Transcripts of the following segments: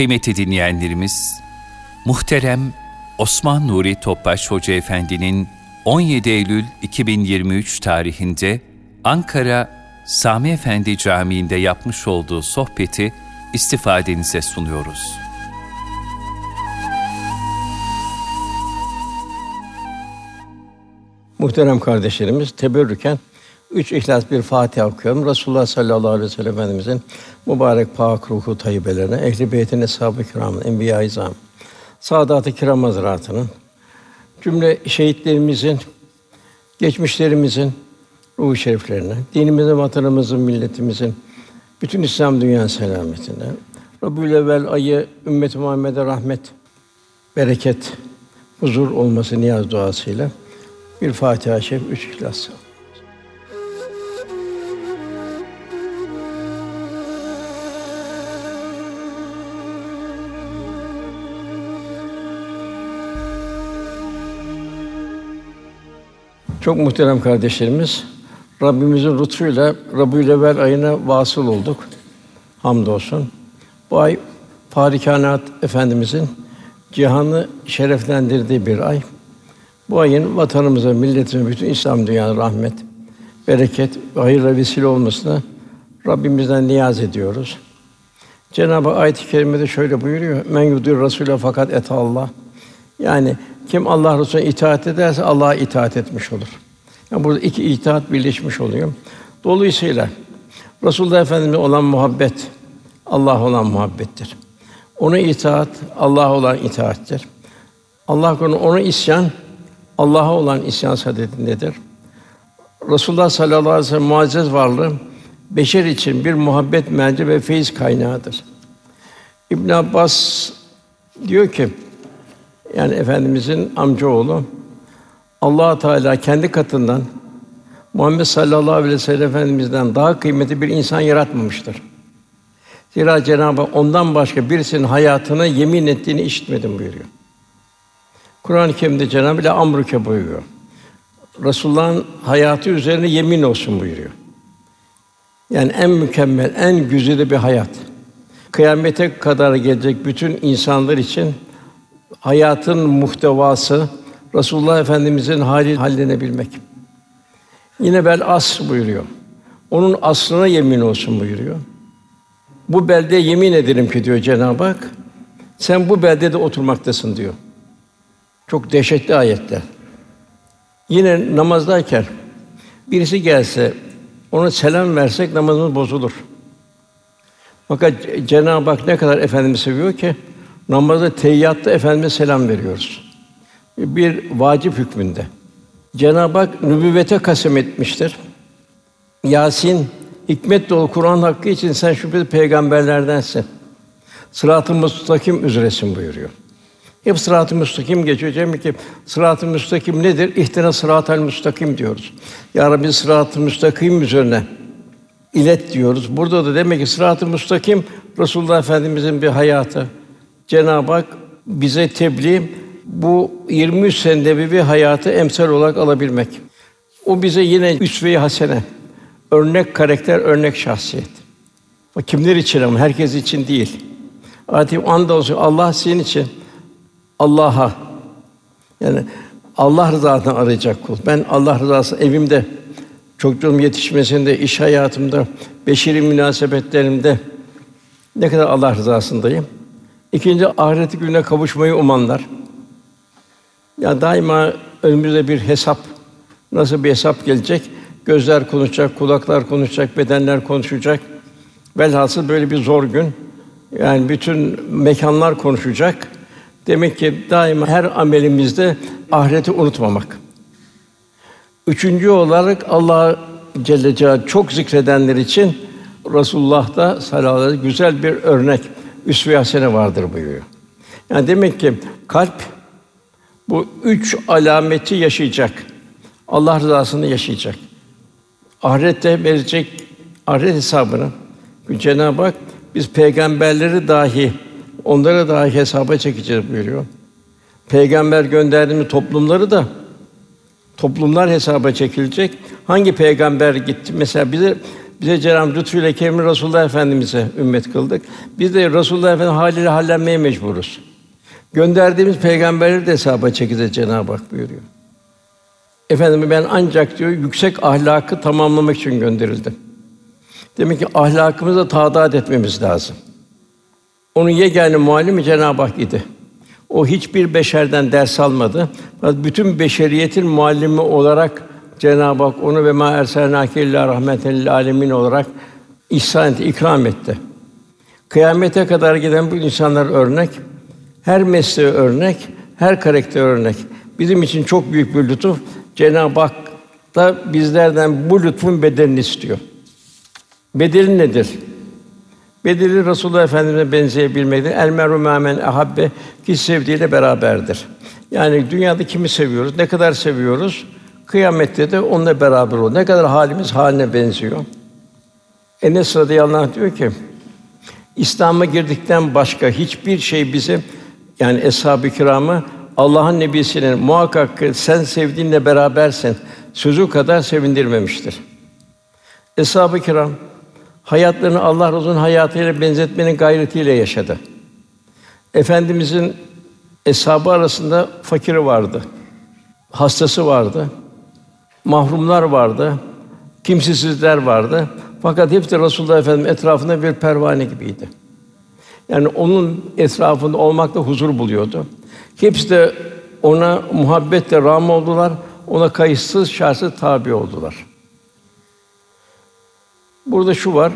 Kıymetli dinleyenlerimiz, muhterem Osman Nuri Topbaş Hoca Efendi'nin 17 Eylül 2023 tarihinde Ankara Sami Efendi Camii'nde yapmış olduğu sohbeti istifadenize sunuyoruz. Muhterem kardeşlerimiz, teberrüken üç ihlas bir Fatiha okuyorum. Resulullah sallallahu aleyhi ve sellem Efendimizin mübarek pak ruhu tayyibelerine, ehli beytin eshab-ı kiramın, enbiya-i izam, saadat-ı kiram hazretlerinin, cümle şehitlerimizin, geçmişlerimizin ruhu şeriflerine, dinimizin, vatanımızın, milletimizin, bütün İslam dünya selametine, Rabbül evvel ayı ümmet Muhammed'e rahmet, bereket, huzur olması niyaz duasıyla bir Fatiha-i Şerif, üç İhlas. Çok muhterem kardeşlerimiz, Rabbimizin lütfuyla Rabiülevvel ayına vasıl olduk. Hamdolsun. Bu ay Fahri Kainat Efendimizin cihanı şereflendirdiği bir ay. Bu ayın vatanımıza, milletimize, bütün İslam dünyasına rahmet, bereket ve hayırla vesile olmasına Rabbimizden niyaz ediyoruz. Cenab-ı Hak ayet-i kerimede şöyle buyuruyor: "Men yudur Rasûle fakat et Allah." Yani kim Allah Resulüne itaat ederse Allah'a itaat etmiş olur. Yani burada iki itaat birleşmiş oluyor. Dolayısıyla Resulullah Efendimize olan muhabbet Allah olan muhabbettir. Ona itaat Allah olan itaattir. Allah konu ona isyan Allah'a olan isyan sadetindedir. Resulullah sallallahu aleyhi ve sellem muazzez varlığı beşer için bir muhabbet merci ve feyiz kaynağıdır. İbn Abbas diyor ki yani efendimizin amcaoğlu Allah Teala kendi katından Muhammed sallallahu aleyhi ve sellem efendimizden daha kıymetli bir insan yaratmamıştır. Zira Cenab-ı Hak ondan başka birisinin hayatını yemin ettiğini işitmedim buyuruyor. Kur'an-ı Kerim'de Cenab-ı Hak amruke buyuruyor. Resulullah'ın hayatı üzerine yemin olsun buyuruyor. Yani en mükemmel, en güzide bir hayat. Kıyamete kadar gelecek bütün insanlar için hayatın muhtevası Resulullah Efendimizin hali hallenebilmek. Yine bel as buyuruyor. Onun aslına yemin olsun buyuruyor. Bu belde yemin ederim ki diyor Cenab-ı Hak, sen bu beldede oturmaktasın diyor. Çok dehşetli ayetler. Yine namazdayken birisi gelse ona selam versek namazımız bozulur. Fakat Cenab-ı Hak ne kadar efendimizi seviyor ki namazda teyyatta efendime selam veriyoruz. Bir vacip hükmünde. Cenab-ı Hak nübüvvete kasem etmiştir. Yasin hikmet dolu Kur'an hakkı için sen şüphesiz peygamberlerdensin. Sırat-ı müstakim üzeresin buyuruyor. Hep sırat-ı müstakim geçiyor. Demek ki sırat-ı müstakim nedir? İhtina sıratal müstakim diyoruz. Ya Rabbi sırat-ı müstakim üzerine ilet diyoruz. Burada da demek ki sırat-ı müstakim Resulullah Efendimizin bir hayatı. Cenab-ı Hak bize tebliğ bu 23 senede bir hayatı emsal olarak alabilmek. O bize yine üsve-i hasene, örnek karakter, örnek şahsiyet. O kimler için ama herkes için değil. Atim andolsun Allah senin için Allah'a yani Allah rızasını arayacak kul. Ben Allah rızası evimde, çocuğum yetişmesinde, iş hayatımda, beşeri münasebetlerimde ne kadar Allah rızasındayım. İkinci ahiret gününe kavuşmayı umanlar. Ya daima önümüzde bir hesap, nasıl bir hesap gelecek? Gözler konuşacak, kulaklar konuşacak, bedenler konuşacak. Velhasıl böyle bir zor gün. Yani bütün mekanlar konuşacak. Demek ki daima her amelimizde ahireti unutmamak. Üçüncü olarak Allah Celle Celaluhu çok zikredenler için Resulullah'ta sallallahu aleyhi ve sellem güzel bir örnek, üsve-i hasene vardır buyuruyor. Yani demek ki kalp bu üç alameti yaşayacak. Allah rızasını yaşayacak. Ahirette verecek ahiret hesabını Cenab-ı Hak biz peygamberleri dahi onlara dahi hesaba çekeceğiz buyuruyor. Peygamber gönderdiğimiz toplumları da toplumlar hesaba çekilecek. Hangi peygamber gitti? Mesela bize Bize Cenab-ı lütfuyla Kerim Resulullah Efendimize ümmet kıldık. Biz de Resulullah Efendimiz haliyle hallenmeye mecburuz. Gönderdiğimiz peygamberleri de hesaba çekeceğiz Cenab-ı Hak buyuruyor. Efendim ben ancak diyor yüksek ahlakı tamamlamak için gönderildim. Demek ki ahlakımıza tadat etmemiz lazım. Onun yegâne muallimi Cenab-ı Hak idi. O hiçbir beşerden ders almadı. Bütün beşeriyetin muallimi olarak Cenab-ı Hak onu ve ma erselnâke illâ rahmeten lil âlemin olarak ihsan etti, ikram etti. Kıyamete kadar giden bu insanlar örnek, her mesleğe örnek, her karakter örnek. Bizim için çok büyük bir lütuf. Cenab-ı Hak da bizlerden bu lütfun bedelini istiyor. Bedeli nedir? Bedeli Resulullah Efendimize benzeyebilmektir. El meru men ahabbe ki sevdiğiyle beraberdir. Yani dünyada kimi seviyoruz? Ne kadar seviyoruz? Kıyamette de onunla beraber ol. Ne kadar halimiz haline benziyor. Enes radıyallahu anh diyor ki İslam'a girdikten başka hiçbir şey bizi yani eshab-ı kiramı Allah'ın nebisinin muhakkak sen sevdiğinle berabersin sözü kadar sevindirmemiştir. Eshab-ı kiram hayatlarını Allah Resulü'nün hayatıyla benzetmenin gayretiyle yaşadı. Efendimizin eshabı arasında fakiri vardı. Hastası vardı. Mahrumlar vardı. Kimsesizler vardı. Fakat hepsi Resulullah Efendimiz etrafında bir pervane gibiydi. Yani onun etrafında olmakta huzur buluyordu. Hepsi de ona muhabbetle ram oldular. Ona kayıtsız şartsız tabi oldular. Burada şu var.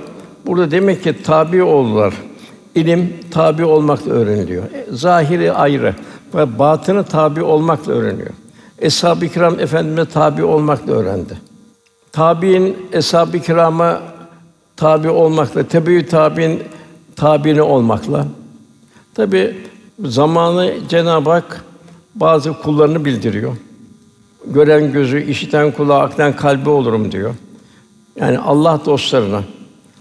Burada demek ki tabi oldular. İlim tabi olmakla öğreniliyor. E, zahiri ayrı ve batını tabi olmakla öğreniyor. Eshab-ı Kiram efendime tabi olmakla öğrendi. Tabiin eshab-ı kirama tabi olmakla, tebeyyü tabiin tabini olmakla. Tabi zamanı Cenab-ı Hak bazı kullarını bildiriyor. Gören gözü, işiten kulağı, aklen kalbi olurum diyor. Yani Allah dostlarına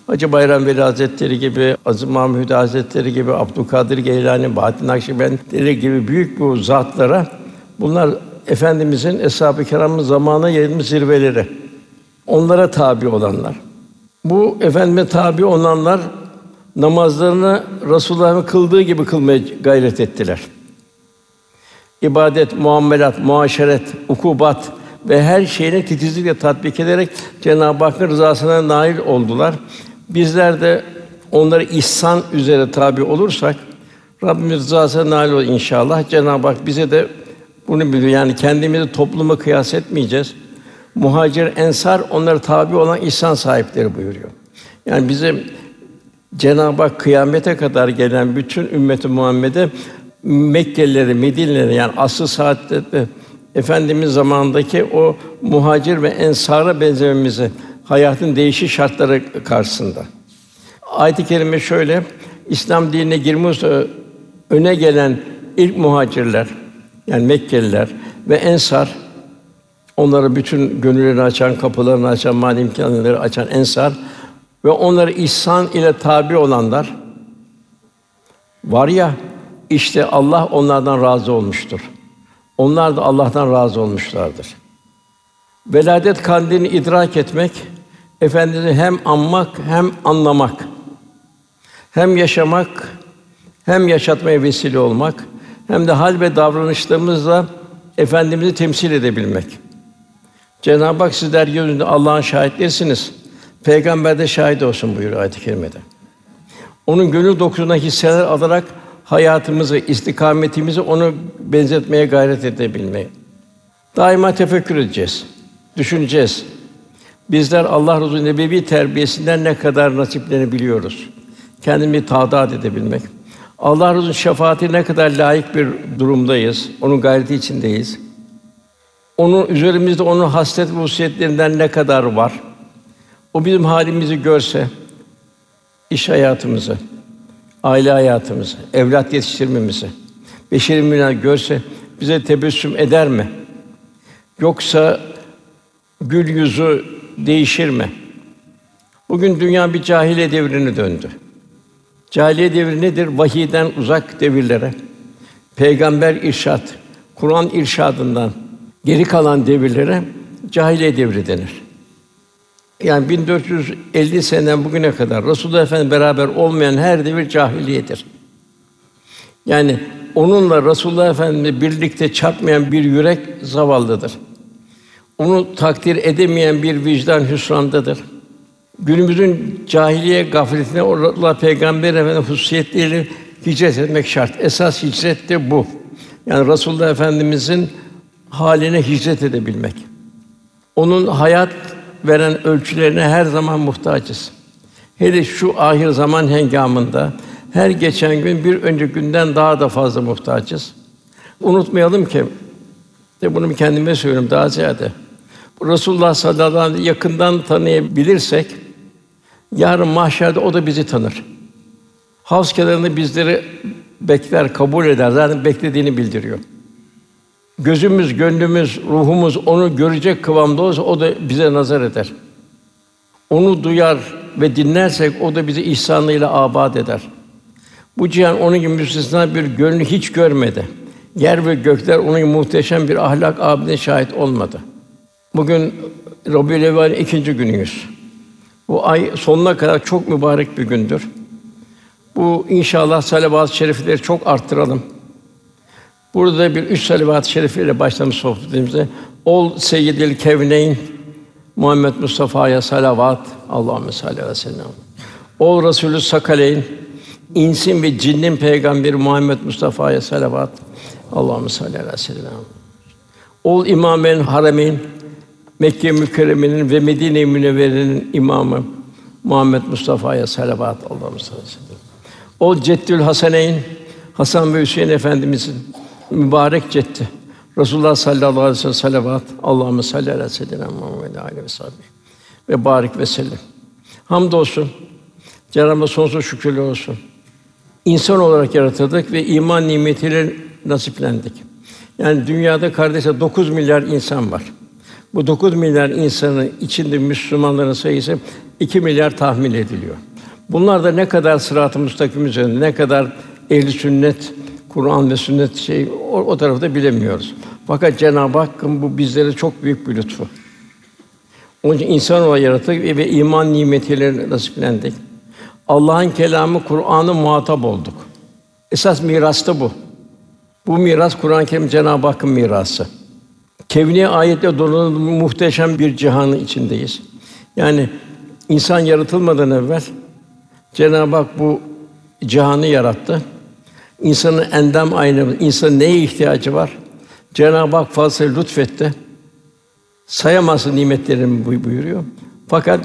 Hacı Bayram Veli Hazretleri gibi, Aziz Mahmud Hazretleri gibi, Abdülkadir Geylani, Bahattin Nakşibendi gibi büyük bu zatlara bunlar efendimizin eshab-ı kiramın zamanı yayılmış zirveleri. Onlara tabi olanlar. Bu efendime tabi olanlar namazlarını Resulullah'ın kıldığı gibi kılmaya gayret ettiler. İbadet, muamelat, muaşeret, ukubat ve her şeyini titizlikle tatbik ederek Cenab-ı Hakk'ın rızasına nail oldular. Bizler de onları ihsan üzere tabi olursak Rabbimiz rızasına nail olur inşallah. Cenab-ı Hak bize de bunu biliyor. Yani kendimizi topluma kıyas etmeyeceğiz. Muhacir, ensar onlara tabi olan ihsan sahipleri buyuruyor. Yani bizim Cenab-ı Hak kıyamete kadar gelen bütün ümmeti Muhammed'e Mekkelileri, Medineleri yani asıl saatte Efendimiz zamanındaki o muhacir ve ensara benzememizi hayatın değişik şartları karşısında. Ayet-i kerime şöyle: İslam dinine girmiş öne gelen ilk muhacirler yani Mekkeliler ve ensar onlara bütün gönüllerini açan, kapılarını açan, mali imkanları açan ensar ve onları ihsan ile tabi olanlar var ya işte Allah onlardan razı olmuştur. Onlar da Allah'tan razı olmuşlardır. Veladet kandilini idrak etmek, Efendimizi hem anmak hem anlamak, hem yaşamak, hem yaşatmaya vesile olmak, hem de hal ve davranışlarımızla Efendimizi temsil edebilmek. Cenab-ı Hak sizler yüzünde Allah'ın şahitlersiniz. Peygamber de şahit olsun buyuruyor ayet-i kerimede. Onun gönül dokusuna hisseler alarak hayatımızı, istikametimizi onu benzetmeye gayret edebilmeyi. Daima tefekkür edeceğiz, düşüneceğiz. Bizler Allah Resulü'nün nebevi terbiyesinden ne kadar nasiplerini biliyoruz. Kendimi tadat edebilmek. Allah Resulü'nün şefaati ne kadar layık bir durumdayız. Onun gayreti içindeyiz. Onun üzerimizde onun hasret ve hususiyetlerinden ne kadar var. O bizim halimizi görse, iş hayatımızı, aile hayatımızı, evlat yetiştirmemizi, beşeri münal görse bize tebessüm eder mi? Yoksa gül yüzü değişir mi? Bugün dünya bir cahiliye devrine döndü. Cahiliye devri nedir? Vahiyden uzak devirlere, peygamber irşat, Kur'an irşadından geri kalan devirlere cahiliye devri denir. Yani 1450 seneden bugüne kadar Resulullah Efendimiz beraber olmayan her devir cahiliyedir. Yani onunla Resulullah Efendimizle birlikte çarpmayan bir yürek zavallıdır. Onu takdir edemeyen bir vicdan hüsrandadır. Günümüzün cahiliye gafletine Allah Peygamber Efendimiz hususiyetleriyle hicret etmek şart. Esas hicret de bu. Yani Resulullah Efendimizin haline hicret edebilmek. Onun hayat veren ölçülerine her zaman muhtacız. Hele şu ahir zaman hengamında her geçen gün bir önceki günden daha da fazla muhtacız. Unutmayalım ki de bunu kendime söylüyorum daha ziyade. Resulullah sallallahu aleyhi ve sellem yakından tanıyabilirsek yarın mahşerde o da bizi tanır. Havz kenarında bizleri bekler, kabul eder. Zaten beklediğini bildiriyor. Gözümüz, gönlümüz, ruhumuz onu görecek kıvamda olsa o da bize nazar eder. Onu duyar ve dinlersek o da bizi ihsanıyla abad eder. Bu cihan onun gibi müstesna bir gönlü hiç görmedi. Yer ve gökler onun gibi muhteşem bir ahlak abidine şahit olmadı. Bugün Rabiül ikinci günüyüz. Bu ay sonuna kadar çok mübarek bir gündür. Bu inşallah salavat-ı şerifleri çok arttıralım. Burada bir üç salavat-ı şerifiyle başlamış sohbetimize. Ol seyyidil kevneyn Muhammed Mustafa'ya salavat. Allahumme salli ve sellem. Ol Resulü Sakaleyn insin ve cinnin peygamberi Muhammed Mustafa'ya salavat. Allahumme salli ve sellem. Ol İmamen Harameyn Mekke mükerremenin ve Medine-i Münevvere'nin imamı Muhammed Mustafa'ya salavat. Sellem. Ol Ceddül Hasaneyn Hasan ve Hüseyin efendimizin mübarek ceddi. Resulullah sallallahu aleyhi ve sellem salavat. Allahumme salli ala seyyidina Muhammed aleyhi ve sahbihi ve barik ve sellem. Hamdolsun. Cenab-ı sonsuz şükürler olsun. İnsan olarak yaratıldık ve iman nimetiyle nasiplendik. Yani dünyada kardeşler 9 milyar insan var. Bu 9 milyar insanın içinde Müslümanların sayısı 2 milyar tahmin ediliyor. Bunlar da ne kadar sırat-ı müstakim üzerinde, ne kadar ehli sünnet, Kur'an ve sünnet şey o, o tarafta bilemiyoruz. Fakat Cenab-ı Hakk'ın bu bizlere çok büyük bir lütfu. Onun için insan olarak yarattık ve, iman nimetiyle nasiplendik. Allah'ın kelamı Kur'an'ı muhatap olduk. Esas miras da bu. Bu miras Kur'an-ı Kerim Cenab-ı Hakk'ın mirası. Kevni ayette dolu muhteşem bir cihanın içindeyiz. Yani insan yaratılmadan evvel Cenab-ı Hak bu cihanı yarattı. İnsanın endam aynı, insan neye ihtiyacı var? Cenab-ı Hak fazla lütfetti. Sayamazsın nimetlerini buyuruyor. Fakat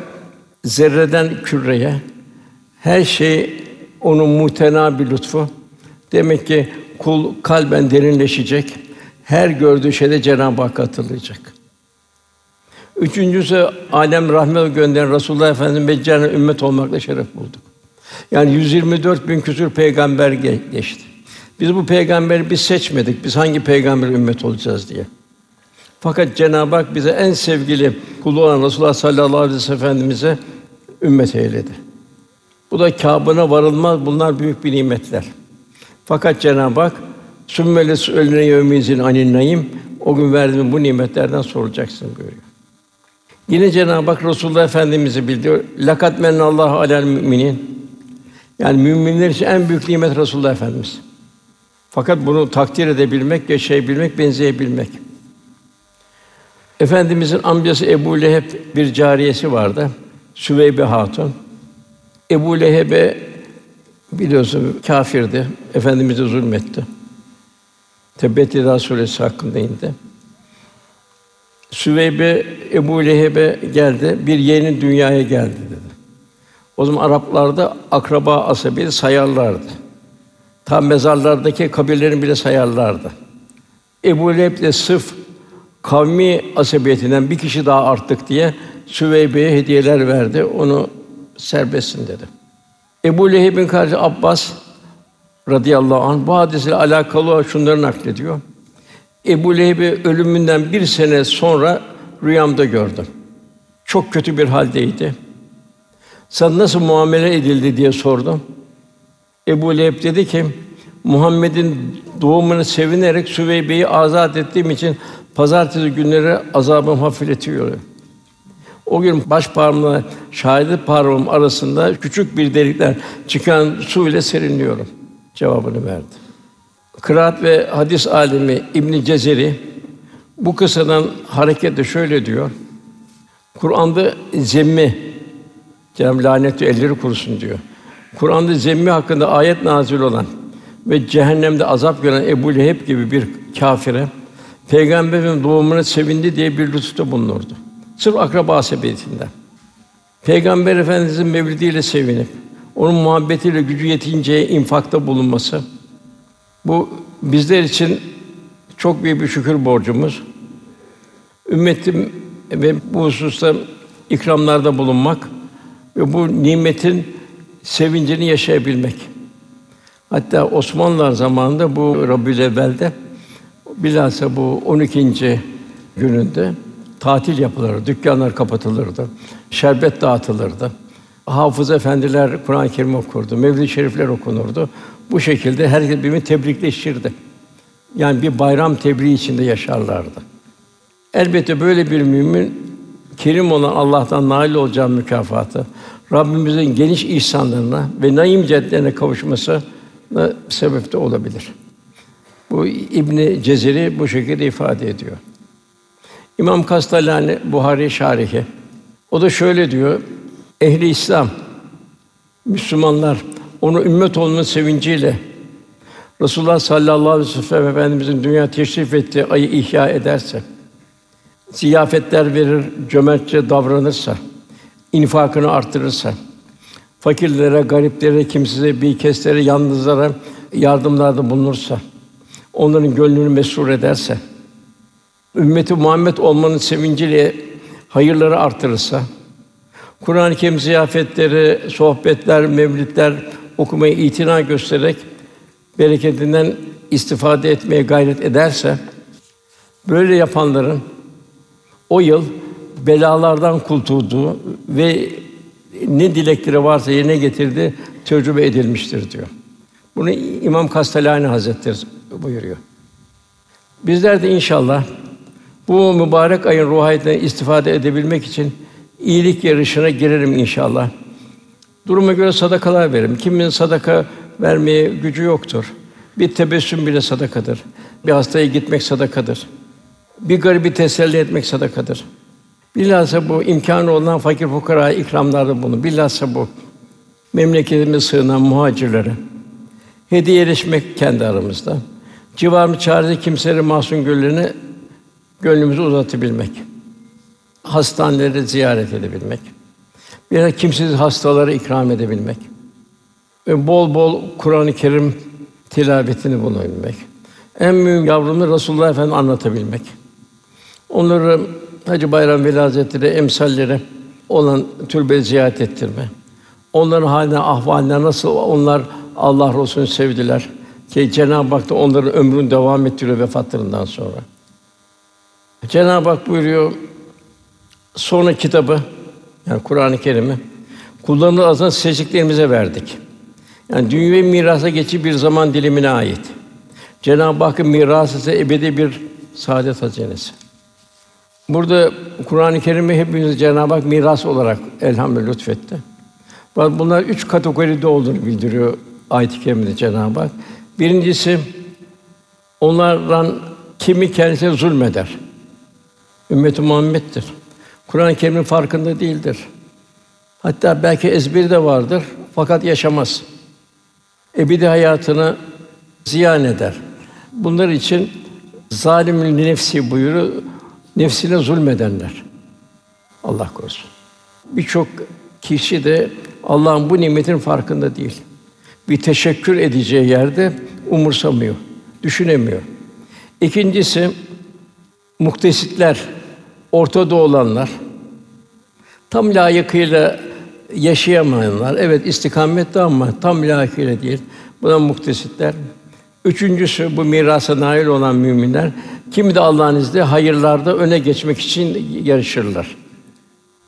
zerreden küreye her şey onun mutena bir lütfu. Demek ki kul kalben derinleşecek. Her gördüğü şeyde Cenab-ı Hak hatırlayacak. Üçüncüsü alem rahmet gönderen Resulullah Efendimiz cennet ümmet olmakla şeref bulduk. Yani 124 bin küsur peygamber geçti. Biz bu peygamberi biz seçmedik. Biz hangi peygamber ümmet olacağız diye. Fakat Cenab-ı Hak bize en sevgili kulu olan Resulullah sallallahu aleyhi ve sellem Efendimize ümmet eyledi. Bu da kâbına varılmaz. Bunlar büyük bir nimetler. Fakat Cenab-ı Hak Sümmeles ölüne yevmizin anin o gün verdiğim bu nimetlerden soracaksın buyuruyor. Yine Cenab-ı Hak Resulullah Efendimizi bildiriyor. Lakat mennallahu alel müminin. Yani müminler için en büyük nimet Resulullah Efendimiz. Fakat bunu takdir edebilmek, yaşayabilmek, benzeyebilmek. Efendimizin amcası Ebu Leheb bir cariyesi vardı. Süveybe Hatun. Ebu Leheb'e biliyorsun kâfirdi. Efendimize zulmetti. Tebbet Yeda suresi hakkında indi. Süveybe Ebu Leheb'e geldi. Bir yeni dünyaya geldi dedi. O zaman Araplarda akraba asabi sayarlardı. Tam mezarlardaki kabirlerini bile sayarlardı. Ebu Leheb de sırf kavmi asabiyetinden bir kişi daha arttık diye Süveybe'ye hediyeler verdi. Onu serbestsin dedi. Ebu Leheb'in kardeşi Abbas radıyallahu anh bu hadisle alakalı şunları naklediyor. Ebu Leheb'i ölümünden bir sene sonra rüyamda gördüm. Çok kötü bir haldeydi. Sen nasıl muamele edildi diye sordum. Ebu Leheb dedi ki, Muhammed'in doğumunu sevinerek Süveybe'yi azat ettiğim için pazartesi günleri azabım hafifletiyor. O gün baş parmağımla şahidi parmağım arasında küçük bir delikten çıkan su ile serinliyorum. Cevabını verdi. Kıraat ve hadis alimi İbn Cezeri bu kıssadan hareketle şöyle diyor. Kur'an'da zemmi Cenab-ı elleri kurusun diyor. Kur'an'da zemmi hakkında ayet nazil olan ve cehennemde azap gören Ebu Leheb gibi bir kâfire peygamberin doğumuna sevindi diye bir lütufta bulunurdu. Sırf akraba sebebiyetinden. Peygamber Efendimizin mevlidiyle sevinip onun muhabbetiyle gücü yetince infakta bulunması bu bizler için çok büyük bir şükür borcumuz. Ümmetim ve bu hususta ikramlarda bulunmak ve bu nimetin sevincini yaşayabilmek. Hatta Osmanlılar zamanında bu Rabiül Evvel'de bilhassa bu 12. gününde tatil yapılırdı, dükkanlar kapatılırdı, şerbet dağıtılırdı. Hafız efendiler Kur'an-ı Kerim okurdu, Mevlid-i Şerifler okunurdu. Bu şekilde herkes birbirini tebrikleşirdi. Yani bir bayram tebriği içinde yaşarlardı. Elbette böyle bir mümin kerim olan Allah'tan nail olacağı mükafatı, Rabbimizin geniş ihsanlarına ve naim cennetlerine kavuşması sebep de olabilir. Bu İbn Cezeri bu şekilde ifade ediyor. İmam Kastalani Buhari şarihi o da şöyle diyor. Ehli İslam Müslümanlar onu ümmet olma sevinciyle Resulullah sallallahu aleyhi ve sellem Efendimizin dünya teşrif ettiği ayı ihya ederse, ziyafetler verir, cömertçe davranırsa, infakını artırırsa, fakirlere, gariplere, kimsizlere, bilkeslere, yalnızlara yardımlarda bulunursa, onların gönlünü mesrur ederse, ümmeti Muhammed olmanın sevinciyle hayırları artırırsa, Kur'an-ı Kerim ziyafetleri, sohbetler, mevlidler okumaya itina göstererek bereketinden istifade etmeye gayret ederse böyle yapanların o yıl belalardan kurtulduğu ve ne dilekleri varsa yerine getirdi tecrübe edilmiştir diyor. Bunu İmam Kastalani Hazretleri buyuruyor. Bizler de inşallah bu mübarek ayın ruhiyetinden istifade edebilmek için iyilik yarışına girerim inşallah. Duruma göre sadakalar veririm. Kimin sadaka vermeye gücü yoktur. Bir tebessüm bile sadakadır. Bir hastaya gitmek sadakadır. Bir garibi teselli etmek sadakadır. Bilhassa bu imkanı olan fakir fukara ikramlarda bunu. Bilhassa bu memleketimize sığınan muhacirlere hediyeleşmek kendi aramızda. Civarımız çaresi kimseleri masum gönüllerine gönlümüzü uzatabilmek. Hastaneleri ziyaret edebilmek. Bir kimsesiz hastalara ikram edebilmek. Ve bol bol Kur'an-ı Kerim tilavetini bulabilmek. En mühim yavrunu Resulullah Efendimiz anlatabilmek. Onları Hacı Bayram Veli Hazretleri emsalleri olan türbe ziyaret ettirme. Onların haline, ahvaline nasıl onlar Allah Resulü'nü sevdiler ki Cenab-ı Hak da onların ömrünü devam ettiriyor vefatlarından sonra. Cenab-ı Hak buyuruyor sonra kitabı yani Kur'an-ı Kerim'i kullarımız azından seçtiklerimize verdik. Yani dünya mirasa geçici bir zaman dilimine ait. Cenab-ı Hakk'ın mirası ise ebedi bir saadet hazinesi. Burada Kur'an-ı Kerim'i hepimiz Cenab-ı Hak miras olarak elhamdülillah lütfetti. Bunlar üç kategoride olduğunu bildiriyor ayet-i kerimede Cenab-ı Hak. Birincisi onlardan kimi kendisine zulmeder. Ümmet-i Muhammed'dir. Kur'an-ı Kerim'in farkında değildir. Hatta belki ezberi de vardır fakat yaşamaz. Ebedi hayatını ziyan eder. Bunlar için zalimin nefsi buyuru nefsine zulmedenler. Allah korusun. Birçok kişi de Allah'ın bu nimetin farkında değil. Bir teşekkür edeceği yerde umursamıyor, düşünemiyor. İkincisi muhtesitler, ortada olanlar, tam layıkıyla yaşayamayanlar, evet istikamette ama tam layıkıyla değil. Buna muhtesitler. Üçüncüsü bu mirasa nail olan müminler kimi de Allah'ın izniyle hayırlarda öne geçmek için yarışırlar.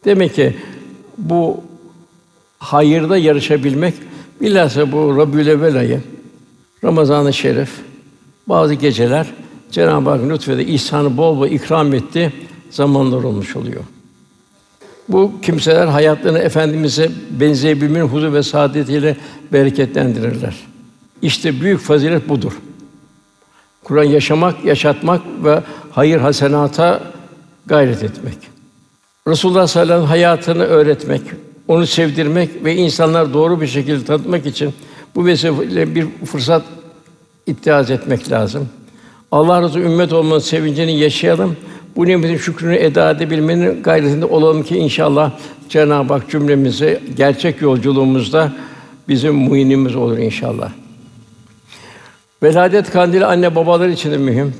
Demek ki bu hayırda yarışabilmek bilhassa bu Rabiül ayı Ramazan-ı Şerif bazı geceler Cenab-ı Hak lütfede ihsanı bol bol ikram etti zamanlar olmuş oluyor. Bu kimseler hayatlarını efendimize benzeyebilmenin huzur ve saadetiyle bereketlendirirler. İşte büyük fazilet budur. Kur'an yaşamak, yaşatmak ve hayır hasenata gayret etmek. Resulullah sallallahu aleyhi ve sellem hayatını öğretmek, onu sevdirmek ve insanlar doğru bir şekilde tanıtmak için bu vesileyle bir fırsat ittihaz etmek lazım. Allah razı ümmet olmanın sevincini yaşayalım. Bu nimetin şükrünü eda edebilmenin gayretinde olalım ki inşallah Cenab-ı Hak cümlemizi gerçek yolculuğumuzda bizim muinimiz olur inşallah. Veladet kandili anne babalar için de mühim.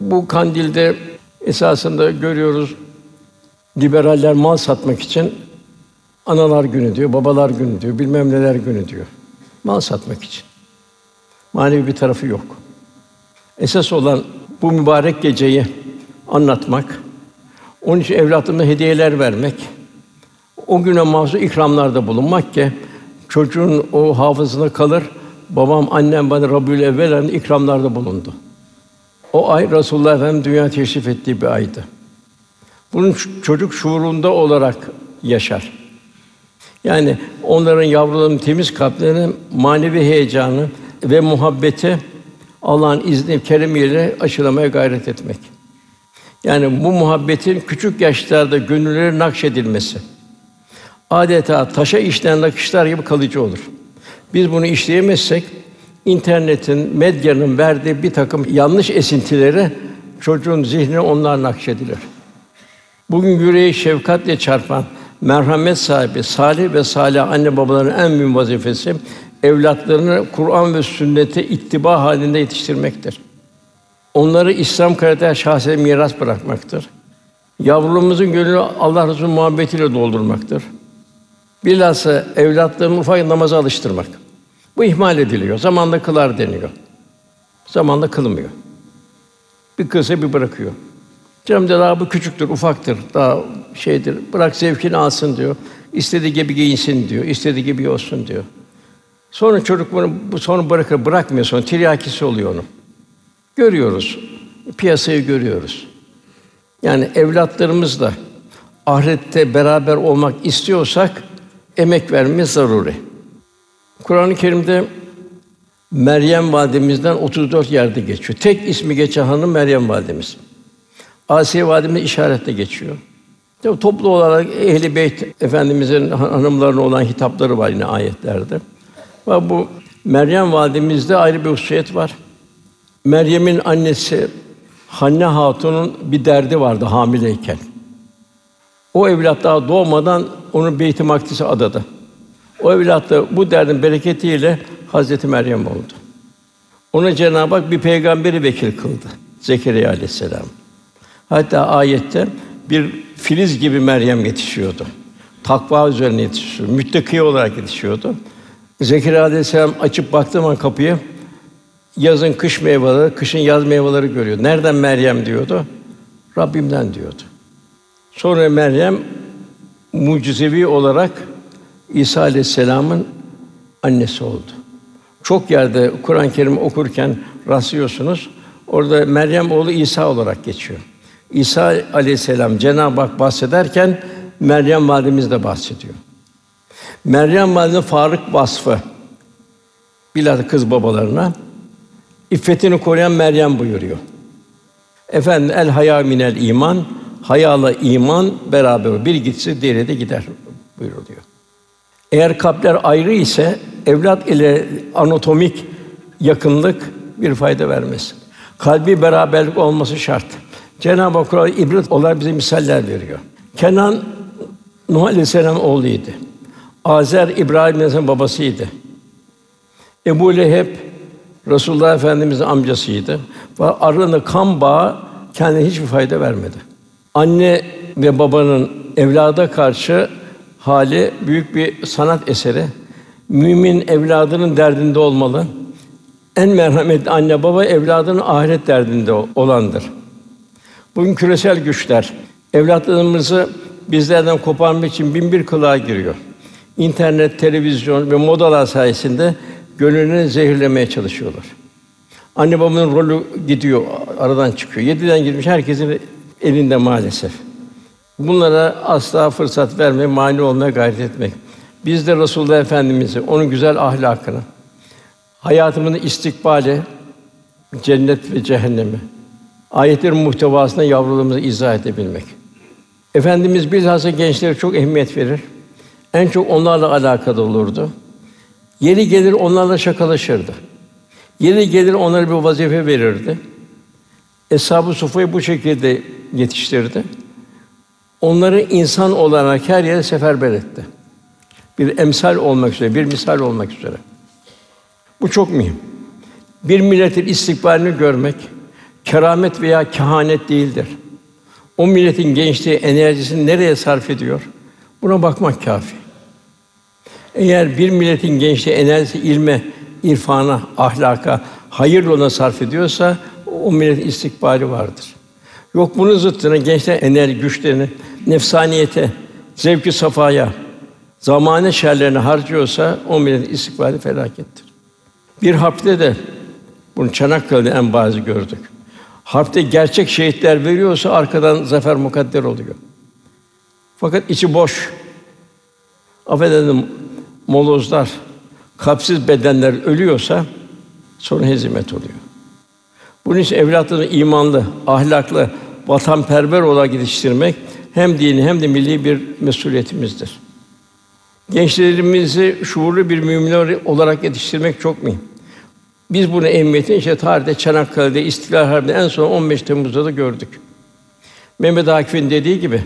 Bu kandilde esasında görüyoruz liberaller mal satmak için analar günü diyor, babalar günü diyor, bilmem neler günü diyor. Mal satmak için. Manevi bir tarafı yok. Esas olan bu mübarek geceyi anlatmak, onun için evlatlarına hediyeler vermek, o güne mahsus ikramlarda bulunmak ki çocuğun o hafızına kalır. Babam, annem bana Rabbül Evvel ayında ikramlarda bulundu. O ay Resulullah Efendimiz dünya teşrif ettiği bir aydı. Bunun çocuk şuurunda olarak yaşar. Yani onların yavruların temiz kalplerinin manevi heyecanı ve muhabbeti Allah'ın izni keremiyle aşılamaya gayret etmek. Yani bu muhabbetin küçük yaşlarda gönülleri nakşedilmesi. Adeta taşa işlenen nakışlar gibi kalıcı olur. Biz bunu işleyemezsek internetin, medyanın verdiği bir takım yanlış esintileri çocuğun zihnine onlar nakşedilir. Bugün yüreği şefkatle çarpan, merhamet sahibi, salih ve salih anne babaların en büyük vazifesi evlatlarını Kur'an ve sünnete ittiba halinde yetiştirmektir. Onları İslam karakter şahsiyet miras bırakmaktır. Yavrumuzun gönlünü Allah Resulü muhabbetiyle doldurmaktır. Bilhassa evlatlarını ufak namaza alıştırmak. Bu ihmal ediliyor. Zamanla kılar deniyor. Zamanla kılmıyor. Bir kılsa bir bırakıyor. Canım daha bu küçüktür, ufaktır, daha şeydir. Bırak zevkini alsın diyor. İstediği gibi giyinsin diyor. istediği gibi olsun diyor. Sonra çocuk bunu bu sonra bırakır, bırakmıyor sonra tiryakisi oluyor onun. Görüyoruz. Piyasayı görüyoruz. Yani evlatlarımız da ahirette beraber olmak istiyorsak emek vermemiz zaruri. Kur'an-ı Kerim'de Meryem validemizden 34 yerde geçiyor. Tek ismi geçen hanım Meryem validemiz. Asiye validemiz işaretle geçiyor. Tabi toplu olarak ehli beyt efendimizin hanımlarına olan hitapları var yine ayetlerde. Ve bu Meryem validemizde ayrı bir hususiyet var. Meryem'in annesi Hanne Hatun'un bir derdi vardı hamileyken. O evlat daha doğmadan onu Beyt-i Makdis'e adadı. O evlat da bu derdin bereketiyle Hazreti Meryem oldu. Ona Cenab-ı Hak bir peygamberi vekil kıldı. Zekeriya aleyhisselam. Hatta ayette bir filiz gibi Meryem yetişiyordu. Takva üzerine yetişiyordu. Müttaki olarak yetişiyordu. Zekeriya aleyhisselam açıp baktığı zaman kapıyı yazın kış meyveleri, kışın yaz meyveleri görüyor. Nereden Meryem diyordu? Rabbimden diyordu. Sonra Meryem mucizevi olarak İsa aleyhisselamın annesi oldu. Çok yerde Kur'an-ı Kerim okurken rastlıyorsunuz. Orada Meryem oğlu İsa olarak geçiyor. İsa aleyhisselam Cenab-ı Hak bahsederken Meryem validemiz de bahsediyor. Meryem validemizin Farık vasfı bilhassa kız babalarına iffetini koruyan Meryem buyuruyor. Efendim el haya minel iman, hayala iman beraber bir gitse diğeri de gider buyuruluyor. Eğer kalpler ayrı ise evlat ile anatomik yakınlık bir fayda vermez. Kalbi beraberlik olması şart. Cenab-ı Hak ibret olarak bize misaller veriyor. Kenan Nuh Aleyhisselam oğluydu. Azer İbrahim Aleyhisselam babasıydı. Ebu Leheb Resulullah Efendimizin amcasıydı. Aralarında kan bağı kendine hiçbir fayda vermedi. Anne ve babanın evlada karşı hali büyük bir sanat eseri. Mümin evladının derdinde olmalı. En merhametli anne baba evladının ahiret derdinde olandır. Bugün küresel güçler evlatlarımızı bizlerden koparmak için bin bir kılığa giriyor. İnternet, televizyon ve modalar sayesinde gönlünü zehirlemeye çalışıyorlar. Anne babanın rolü gidiyor, aradan çıkıyor. Yediden girmiş herkesin elinde maalesef. Bunlara asla fırsat verme, mani olmaya gayret etmek. Biz de Resulullah Efendimizi, onun güzel ahlakını, hayatımızın istikbali, cennet ve cehennemi, ayetlerin muhtevasına yavrularımıza izah edebilmek. Efendimiz bilhassa gençlere çok ehemmiyet verir. En çok onlarla alakalı olurdu. Yeri gelir onlarla şakalaşırdı. Yeri gelir onlara bir vazife verirdi. Eshab-ı Sufa'yı bu şekilde yetiştirdi. Onları insan olarak her yere seferber etti. Bir emsal olmak üzere, bir misal olmak üzere. Bu çok mühim. Bir milletin istikbalini görmek keramet veya kehanet değildir. O milletin gençliği enerjisini nereye sarf ediyor? Buna bakmak kafi. Eğer bir milletin gençliği enerjisi ilme, irfana, ahlaka, hayır yoluna sarf ediyorsa o milletin istikbali vardır. Yok bunun zıttına gençler enerji güçlerini nefsaniyete, zevki safaya, zamane şerlerini harcıyorsa o milletin istikbali felakettir. Bir harpte de bunu Çanakkale'de en bazı gördük. Harpte gerçek şehitler veriyorsa arkadan zafer mukadder oluyor. Fakat içi boş. Affedin molozlar, kalpsiz bedenler ölüyorsa sonra hezimet oluyor. Bunun için evlatlarını imanlı, ahlaklı, vatanperver olarak yetiştirmek hem dini hem de milli bir mesuliyetimizdir. Gençlerimizi şuurlu bir mümin olarak yetiştirmek çok mühim. Biz bunu emniyeti işte tarihte Çanakkale'de İstiklal Harbi'nde en son 15 Temmuz'da da gördük. Mehmet Akif'in dediği gibi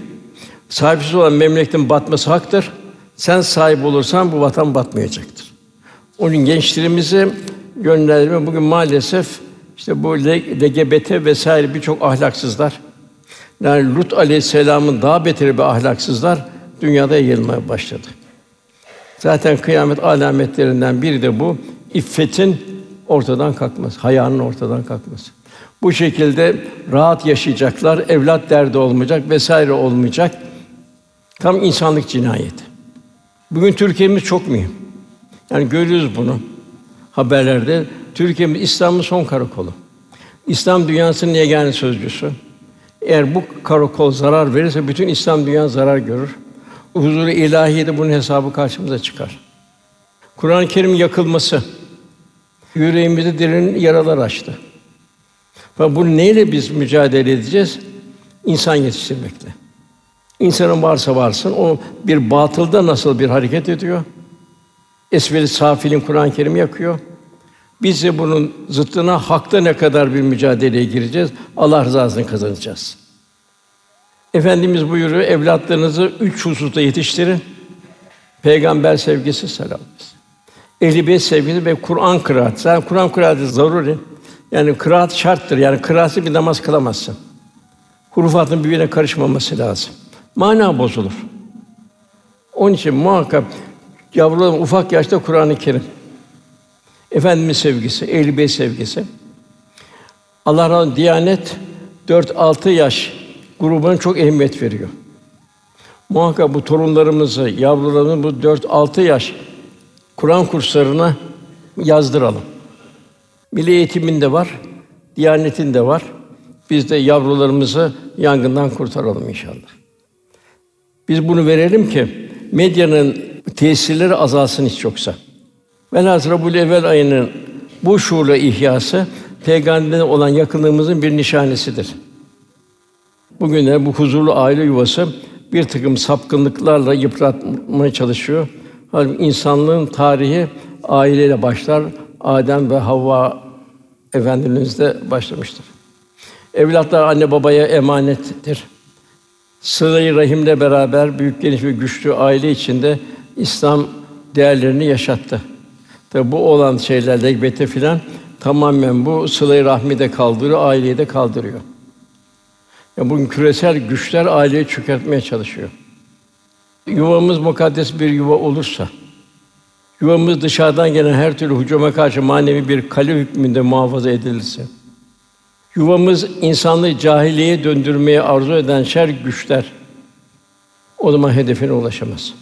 sahipsiz olan memleketin batması haktır. Sen sahip olursan bu vatan batmayacaktır. Onun gençlerimizi gönderme bugün maalesef işte bu LGBT vesaire birçok ahlaksızlar yani Lut aleyhisselamın daha beteri bir ahlaksızlar dünyada yayılmaya başladı. Zaten kıyamet alametlerinden biri de bu. İffetin ortadan kalkması, hayanın ortadan kalkması. Bu şekilde rahat yaşayacaklar, evlat derdi olmayacak vesaire olmayacak. Tam insanlık cinayeti. Bugün Türkiye'miz çok mühim. Yani görüyoruz bunu haberlerde. Türkiye'miz İslam'ın son karakolu. İslam dünyasının yegane sözcüsü. Eğer bu karakol zarar verirse bütün İslam dünya zarar görür. Huzuru ilahi de bunun hesabı karşımıza çıkar. Kur'an-ı Kerim yakılması yüreğimizde derin yaralar açtı. Ve bunu neyle biz mücadele edeceğiz? İnsan yetiştirmekle. İnsanın varsa varsın, o bir batılda nasıl bir hareket ediyor? Esveli safilin Kur'an-ı Kerim yakıyor. Biz de bunun zıttına hakta ne kadar bir mücadeleye gireceğiz? Allah rızasını kazanacağız. Efendimiz buyuruyor, evlatlarınızı üç hususta yetiştirin. Peygamber sevgisi selam. Ehli beyt sevgisi ve Kur'an kıraat. Zaten Kur'an kıraatı zaruri. Yani kıraat şarttır. Yani kıraatsız bir namaz kılamazsın. Hurufatın birbirine karışmaması lazım. Mana bozulur. Onun için muhakkak yavruların ufak yaşta Kur'an-ı Kerim Efendimiz sevgisi, ehl beyt sevgisi. Allah razı Diyanet 4-6 yaş grubuna çok ehemmiyet veriyor. Muhakkak bu torunlarımızı, yavrularımızı bu 4-6 yaş Kur'an kurslarına yazdıralım. Milli eğitimin var, Diyanetin de var. Biz de yavrularımızı yangından kurtaralım inşallah. Biz bunu verelim ki medyanın tesirleri azalsın hiç yoksa. Velhâsıl Rabbul Evvel ayının bu şuurla ihyası peygamberine olan yakınlığımızın bir nişanesidir. Bugün bu huzurlu aile yuvası bir takım sapkınlıklarla yıpratmaya çalışıyor. Halbuki insanlığın tarihi aileyle başlar. Adem ve Havva Efendimiz'de başlamıştır. Evlatlar anne babaya emanettir. Sıla-i rahimle beraber büyük geniş ve güçlü aile içinde İslam değerlerini yaşattı. Tabi bu olan şeyler legbete filan tamamen bu sıla-i rahmi de kaldırıyor, aileyi de kaldırıyor. Yani bugün küresel güçler aileyi çökertmeye çalışıyor. Yuvamız mukaddes bir yuva olursa, yuvamız dışarıdan gelen her türlü hücuma karşı manevi bir kale hükmünde muhafaza edilirse, yuvamız insanlığı cahiliye döndürmeye arzu eden şer güçler o zaman hedefine ulaşamaz.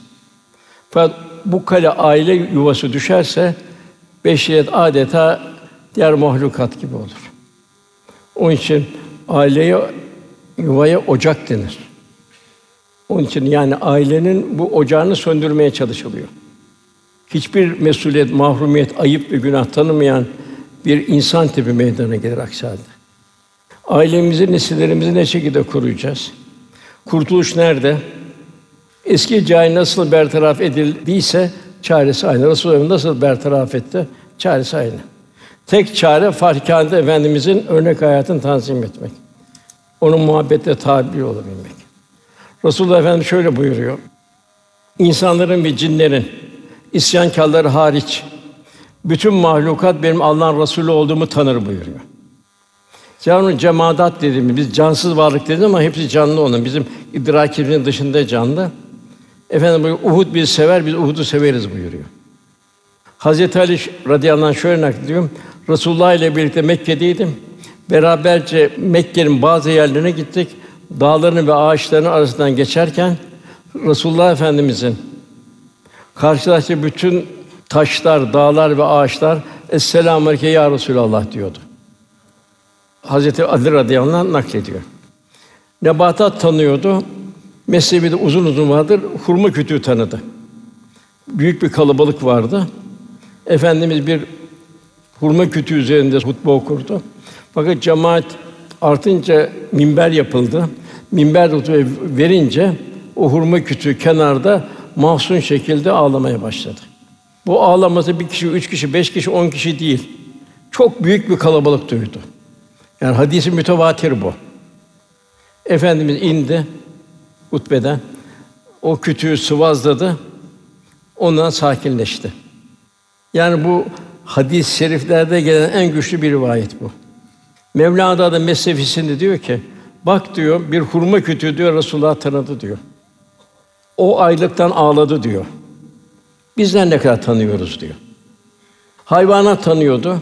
Fakat bu kale aile yuvası düşerse beşeriyet adeta diğer mahlukat gibi olur. Onun için aileye yuvaya ocak denir. Onun için yani ailenin bu ocağını söndürmeye çalışılıyor. Hiçbir mesuliyet, mahrumiyet, ayıp ve günah tanımayan bir insan tipi meydana gelir aksi halde. Ailemizi, nesillerimizi ne şekilde koruyacağız? Kurtuluş nerede? Eski cahil nasıl bertaraf edildiyse çaresi aynı. Resulullah nasıl bertaraf etti? Çaresi aynı. Tek çare Farikâne'de Efendimizin örnek hayatını tanzim etmek. Onun muhabbetle tabi olabilmek. Resulullah Efendimiz şöyle buyuruyor. İnsanların ve cinlerin isyankârları hariç bütün mahlukat benim Allah'ın Resulü olduğumu tanır buyuruyor. Yani cemaat dediğimiz biz cansız varlık dediğimiz ama hepsi canlı onun. Bizim idrakimizin dışında canlı. Efendim buyuruyor, Uhud bizi sever, biz Uhud'u severiz buyuruyor. Hazreti Ali radıyallahu anh şöyle naklediyor. Resulullah ile birlikte Mekke'deydim. Beraberce Mekke'nin bazı yerlerine gittik. Dağların ve ağaçların arasından geçerken Resulullah Efendimizin karşılaştığı bütün taşlar, dağlar ve ağaçlar "Esselamu aleyke ya Resulallah" diyordu. Hazreti Ali radıyallahu anh naklediyor. Nebatat tanıyordu. Mezhebi de uzun uzun vardır. Hurma kütüğü tanıdı. Büyük bir kalabalık vardı. Efendimiz bir hurma kütüğü üzerinde hutbe okurdu. Fakat cemaat artınca minber yapıldı. Minber hutbe verince o hurma kütüğü kenarda mahzun şekilde ağlamaya başladı. Bu ağlaması bir kişi, üç kişi, beş kişi, on kişi değil. Çok büyük bir kalabalık duydu. Yani hadisi mütevatir bu. Efendimiz indi hutbeden. O kütüğü sıvazladı. Ondan sakinleşti. Yani bu hadis-i şeriflerde gelen en güçlü bir rivayet bu. Mevlana da mesnefisinde diyor ki, bak diyor bir hurma kütüğü diyor Resulullah tanıdı diyor. O aylıktan ağladı diyor. Bizden ne kadar tanıyoruz diyor. Hayvanat tanıyordu.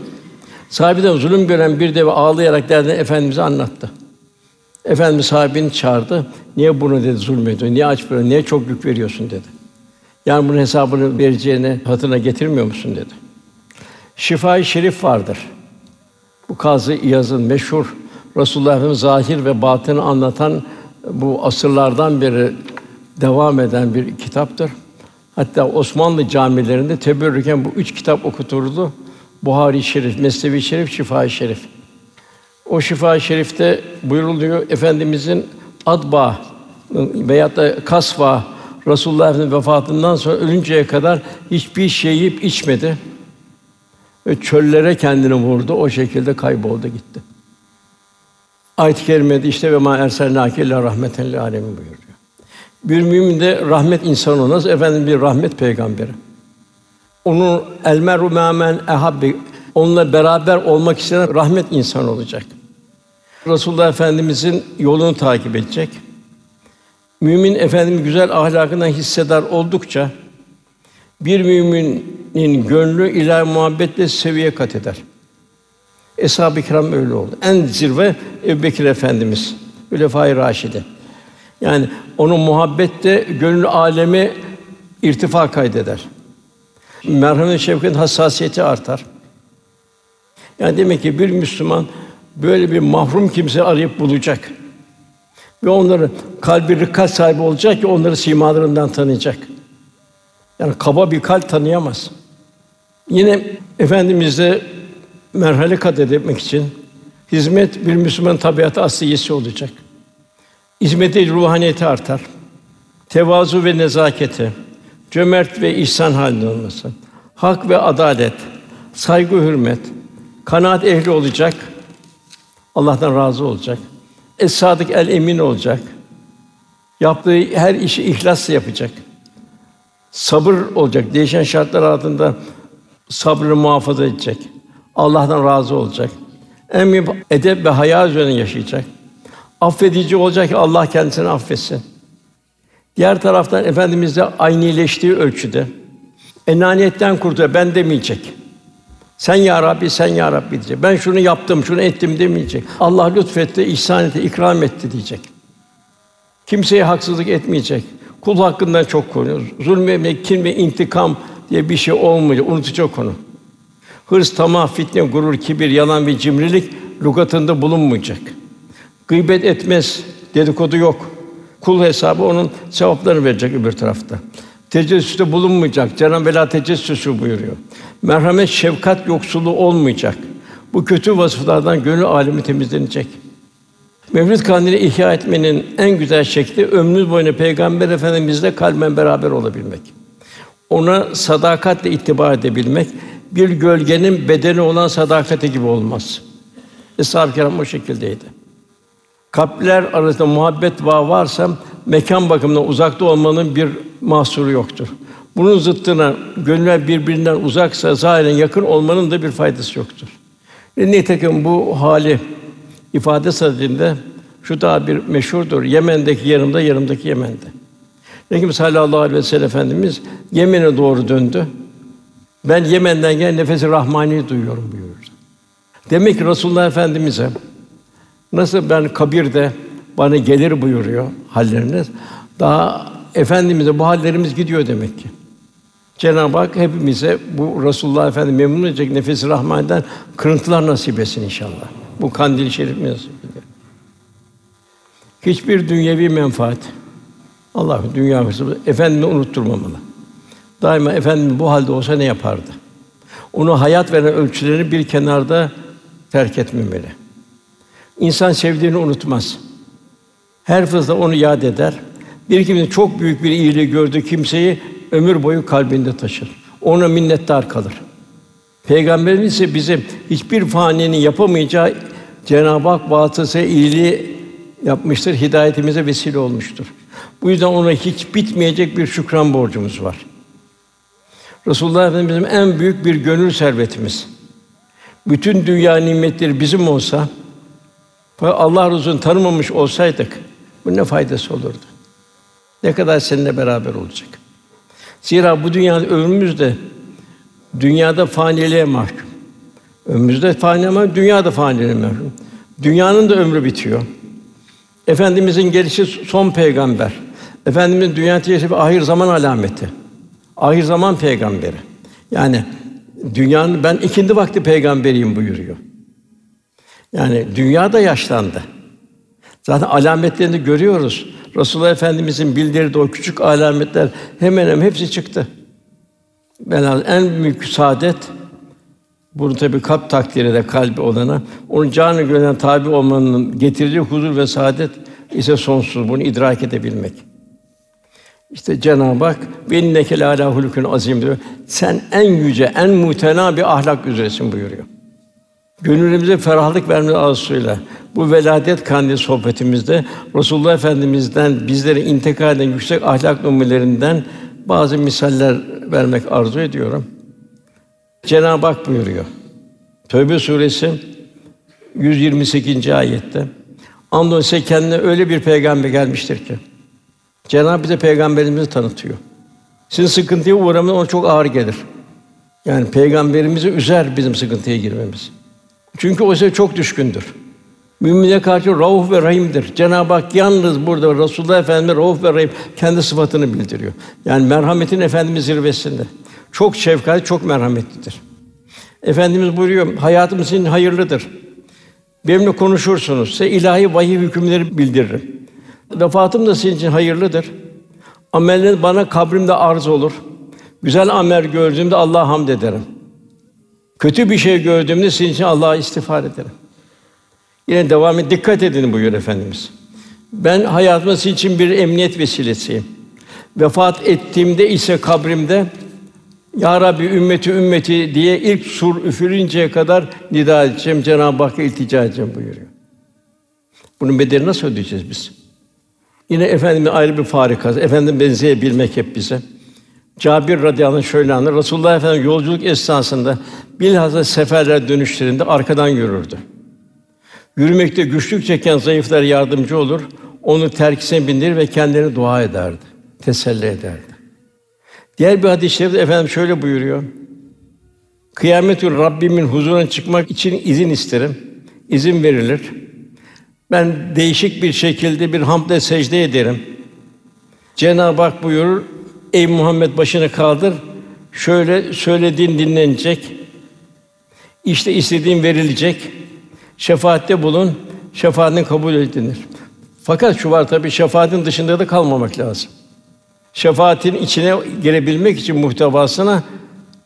Sahibinden zulüm gören bir deve ağlayarak derdini Efendimize anlattı. Efendimiz sahibini çağırdı. Niye bunu dedi zulmediyor? Niye aç böyle? Niye çok yük veriyorsun dedi. Yani bunun hesabını vereceğini hatırına getirmiyor musun dedi. Şifa-i Şerif vardır. Bu Kazı İyaz'ın meşhur Resulullah zahir ve batını anlatan bu asırlardan beri devam eden bir kitaptır. Hatta Osmanlı camilerinde teberrüken bu üç kitap okuturdu. Buhari Şerif, Mesnevi Şerif, Şifa-i Şerif. O Şifa-i Şerif'te buyuruluyor Efendimizin Adba veyahut da Kasva Resulullah Efendimiz vefatından sonra ölünceye kadar hiçbir şey yiyip içmedi. Ve çöllere kendini vurdu. O şekilde kayboldu gitti. Ayet-i kerimede işte ve ma erselnâke illa rahmeten lil âlemin buyuruyor. Bir mümin de rahmet insanı olmaz. Efendim bir rahmet peygamberi. Onun el meru men ehabbi onunla beraber olmak isteyen rahmet insan olacak. Resulullah Efendimizin yolunu takip edecek. Mümin efendim güzel ahlakından hissedar oldukça bir müminin gönlü ilahi muhabbetle seviye kat eder. Eshab-ı kiram öyle oldu. En zirve Ebubekir Efendimiz, Hülefâ-i Raşide. Yani onun muhabbette gönül alemi irtifa kaydeder. Merhamet, şefkat, hassasiyeti artar. Yani demek ki bir Müslüman böyle bir mahrum kimse arayıp bulacak. Ve onları kalbi rıkkat sahibi olacak ki onları simalarından tanıyacak. Yani kaba bir kalp tanıyamaz. Yine efendimizde merhale kat etmek için hizmet bir Müslüman tabiatı asliyesi olacak. Hizmeti ruhaniyeti artar. Tevazu ve nezaketi, cömert ve ihsan halinde olması, hak ve adalet, saygı hürmet, kanaat ehli olacak, Allah'tan razı olacak. Es-sadık el emin olacak. Yaptığı her işi ihlasla yapacak. Sabır olacak. Değişen şartlar altında sabrını muhafaza edecek. Allah'tan razı olacak. En edep ve haya üzerine yaşayacak. Affedici olacak ki Allah kendisini affetsin. Diğer taraftan efendimiz de aynileştiği ölçüde enaniyetten kurtuluyor. Ben demeyecek. Sen ya Rabbi, sen ya Rabbi diyecek. Ben şunu yaptım, şunu ettim demeyecek. Allah lütfetti, ihsan etti, ikram etti diyecek. Kimseye haksızlık etmeyecek. Kul hakkından çok koruyor. Zulmetmek, kin ve intikam diye bir şey olmayacak. Unutacak onu. Hırs, tamah, fitne, gurur, kibir, yalan ve cimrilik lügatında bulunmayacak. Gıybet etmez, dedikodu yok. Kul hesabı onun sevaplarını verecek öbür tarafta. Tecessüste bulunmayacak. Cenab-ı Vela tecessüsü buyuruyor. Merhamet, şefkat yoksulu olmayacak. Bu kötü vasıflardan gönül alemi temizlenecek. Mevlid kandili ihya etmenin en güzel şekli ömrümüz boyunca Peygamber Efendimizle kalben beraber olabilmek. Ona sadakatle ittiba edebilmek, bir gölgenin bedeni olan sadakati gibi olmaz. Eshab-ı Kiram o şekildeydi. Kalpler arasında muhabbet bağı varsa mekan bakımından uzakta olmanın bir mahsuru yoktur. Bunun zıttına gönüller birbirinden uzaksa zahiren yakın olmanın da bir faydası yoktur. Ve nitekim bu hali ifade sadedinde şu daha bir meşhurdur. Yemen'deki yanımda, yanımdaki Yemen'de. Peygamber sallallahu aleyhi ve sellem Efendimiz Yemen'e doğru döndü. Ben Yemen'den gelen nefesi rahmani duyuyorum buyurdu. Demek ki Resulullah Efendimize nasıl ben kabirde bana gelir buyuruyor halleriniz. Daha efendimize bu hallerimiz gidiyor demek ki. Cenab-ı Hak hepimize bu Resulullah Efendimiz memnun edecek nefesi rahmaniden kırıntılar nasip etsin inşallah. Bu kandil-i şerif nasip Hiçbir dünyevi menfaat Allah dünya hırsızı efendimi unutturmamalı. Daima efendim bu halde olsa ne yapardı? Onu hayat veren ölçüleri bir kenarda terk etmemeli. İnsan sevdiğini unutmaz. Her fırsat onu yad eder. Bir kimse çok büyük bir iyiliği gördü kimseyi ömür boyu kalbinde taşır. Ona minnettar kalır. Peygamberimiz ise bize hiçbir faninin yapamayacağı Cenab-ı Hak vasıtasıyla iyiliği yapmıştır, hidayetimize vesile olmuştur. Bu yüzden ona hiç bitmeyecek bir şükran borcumuz var. Resulullah Efendimiz'in en büyük bir gönül servetimiz. Bütün dünya nimetleri bizim olsa, Allah Resulü'nü tanımamış olsaydık, bu ne faydası olurdu? Ne kadar seninle beraber olacak? Zira bu dünyada ömrümüz de dünyada faniliğe mahkum. Ömrümüzde fani ama dünyada faniliğe mahkum. Dünyanın da ömrü bitiyor. Efendimizin gelişi son peygamber. Efendimizin dünya teşrifi ahir zaman alameti. Ahir zaman peygamberi. Yani dünyanın ben ikindi vakti peygamberiyim buyuruyor. Yani dünya da yaşlandı. Zaten alametlerini görüyoruz. Resulullah Efendimizin bildirdiği o küçük alametler hemen hemen hepsi çıktı. Ben en büyük saadet bunu tabii kalp takdiri de kalbi olana, onun canı gönlüne tabi olmanın getirdiği huzur ve saadet ise sonsuz. Bunu idrak edebilmek. İşte Cenab-ı Hak ve inneke lâ hulukun azim diyor. Sen en yüce, en mutena bir ahlak üzeresin buyuruyor. Gönlümüze ferahlık verme arzusuyla bu veladet kandili sohbetimizde Resulullah Efendimiz'den bizlere intikal eden yüksek ahlak numunelerinden bazı misaller vermek arzu ediyorum. Cenab-ı Hak buyuruyor. Tövbe suresi 128. ayette. Andolsun size kendine öyle bir peygamber gelmiştir ki Cenab-ı bize peygamberimizi tanıtıyor. Sizin sıkıntıya uğramanız ona çok ağır gelir. Yani peygamberimizi üzer bizim sıkıntıya girmemiz. Çünkü o size çok düşkündür. Mümine karşı rauf ve rahimdir. Cenab-ı Hak yalnız burada Resulullah Efendimiz rauf ve rahim kendi sıfatını bildiriyor. Yani merhametin efendimiz zirvesinde. Çok şefkatli, çok merhametlidir. Efendimiz buyuruyor, hayatımız için hayırlıdır. Benimle konuşursunuz, size ilahi vahiy hükümleri bildiririm. Vefatım da sizin için hayırlıdır. Ameliniz bana kabrimde arz olur. Güzel amel gördüğümde Allah'a hamd ederim. Kötü bir şey gördüğümde sizin için Allah'a istiğfar ederim. Yine devam et, dikkat edin buyur Efendimiz. Ben hayatımda sizin için bir emniyet vesilesiyim. Vefat ettiğimde ise kabrimde ya Rabbi ümmeti ümmeti diye ilk sur üfürünceye kadar nida edeceğim, Cenab-ı Hakk'a iltica edeceğim buyuruyor. Bunun bedelini nasıl ödeyeceğiz biz? Yine efendimin ayrı bir farikası. Efendim benzeyebilmek hep bize. Cabir radıyallahu anh şöyle anlar. Resulullah Efendimiz yolculuk esnasında bilhassa seferler dönüşlerinde arkadan yürürdü. Yürümekte güçlük çeken zayıflar yardımcı olur. Onu terkisine bindirir ve kendini dua ederdi. Teselli ederdi. Diğer bir hadis-i şerifte efendim şöyle buyuruyor. Kıyametül Rabbimin huzuruna çıkmak için izin isterim. İzin verilir. Ben değişik bir şekilde bir hamdle secde ederim. Cenab-ı Hak buyurur, ey Muhammed başını kaldır, şöyle söylediğin dinlenecek, işte istediğin verilecek, şefaatte bulun, şefaatin kabul edilir. Fakat şu var tabii şefaatin dışında da kalmamak lazım. Şefaatin içine girebilmek için muhtevasına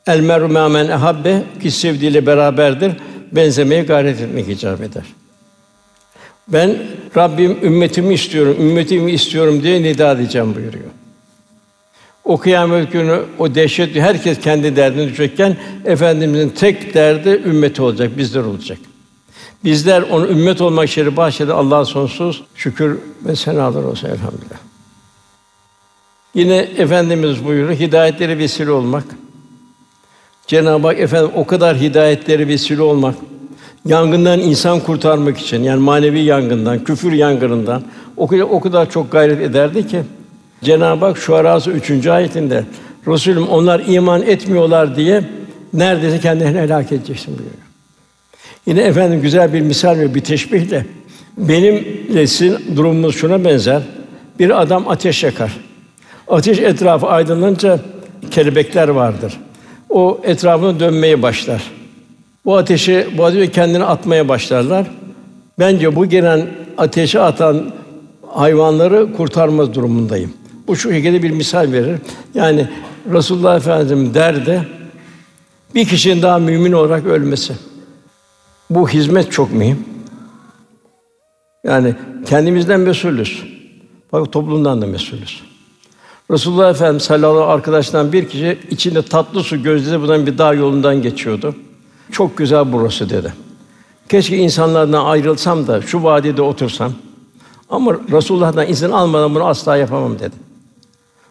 el meru men ehabbe ki sevdiğiyle beraberdir. Benzemeye gayret etmek icap eder. Ben Rabbim ümmetimi istiyorum, ümmetimi istiyorum diye nida edeceğim buyuruyor. O kıyamet günü o dehşet herkes kendi derdini düşecekken efendimizin tek derdi ümmeti olacak, bizler olacak. Bizler onu ümmet olmak şerif bahşeden Allah'a sonsuz şükür ve senalar olsun elhamdülillah. Yine efendimiz buyuruyor hidayetleri vesile olmak. Cenab-ı Hak efendim o kadar hidayetleri vesile olmak, yangından insan kurtarmak için yani manevi yangından, küfür yangınından o kadar, o kadar çok gayret ederdi ki Cenab-ı Hak şu arası 3. ayetinde Resulüm onlar iman etmiyorlar diye neredeyse kendilerini helak edeceksin buyuruyor. Yine efendim güzel bir misal ve bir teşbihle benimle sizin durumumuz şuna benzer. Bir adam ateş yakar. Ateş etrafı aydınlanınca kelebekler vardır. O etrafını dönmeye başlar. Bu ateşi, bu ateşi kendini atmaya başlarlar. Bence bu gelen ateşe atan hayvanları kurtarmaz durumundayım. Bu şu şekilde bir misal verir. Yani Resulullah Efendimiz derdi bir kişinin daha mümin olarak ölmesi. Bu hizmet çok mühim. Yani kendimizden mesulüz. Bak toplumdan da mesulüz. Resulullah Efendimiz sallallahu aleyhi arkadaştan bir kişi içinde tatlı su gözleri buradan bir dağ yolundan geçiyordu. Çok güzel burası dedi. Keşke insanlardan ayrılsam da şu vadide otursam. Ama Resulullah'tan izin almadan bunu asla yapamam dedi.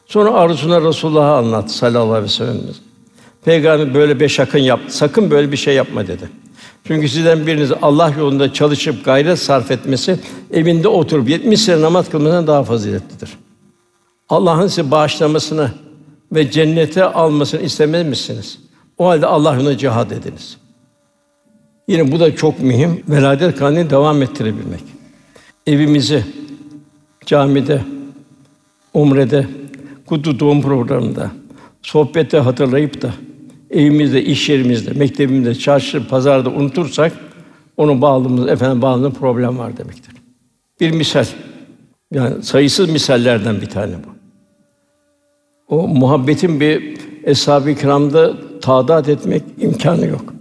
Sonra arzusuna Resulullah'a anlattı sallallahu aleyhi ve sellem. Peygamber böyle bir şakın yaptı. Sakın böyle bir şey yapma dedi. Çünkü sizden biriniz Allah yolunda çalışıp gayret sarf etmesi evinde oturup 70 sene namaz kılmasından daha faziletlidir. Allah'ın size bağışlamasını ve cennete almasını istemez misiniz? O halde Allah yolunda cihad ediniz. Yine bu da çok mühim. Veladet kanunu devam ettirebilmek. Evimizi camide, umrede, kutu doğum programında, sohbette hatırlayıp da evimizde, iş yerimizde, mektebimizde, çarşı, pazarda unutursak onun bağlılığımız efendim bağlılığında problem var demektir. Bir misal. Yani sayısız misallerden bir tane bu. O muhabbetin bir eshab-ı kiramda tadat etmek imkanı yok.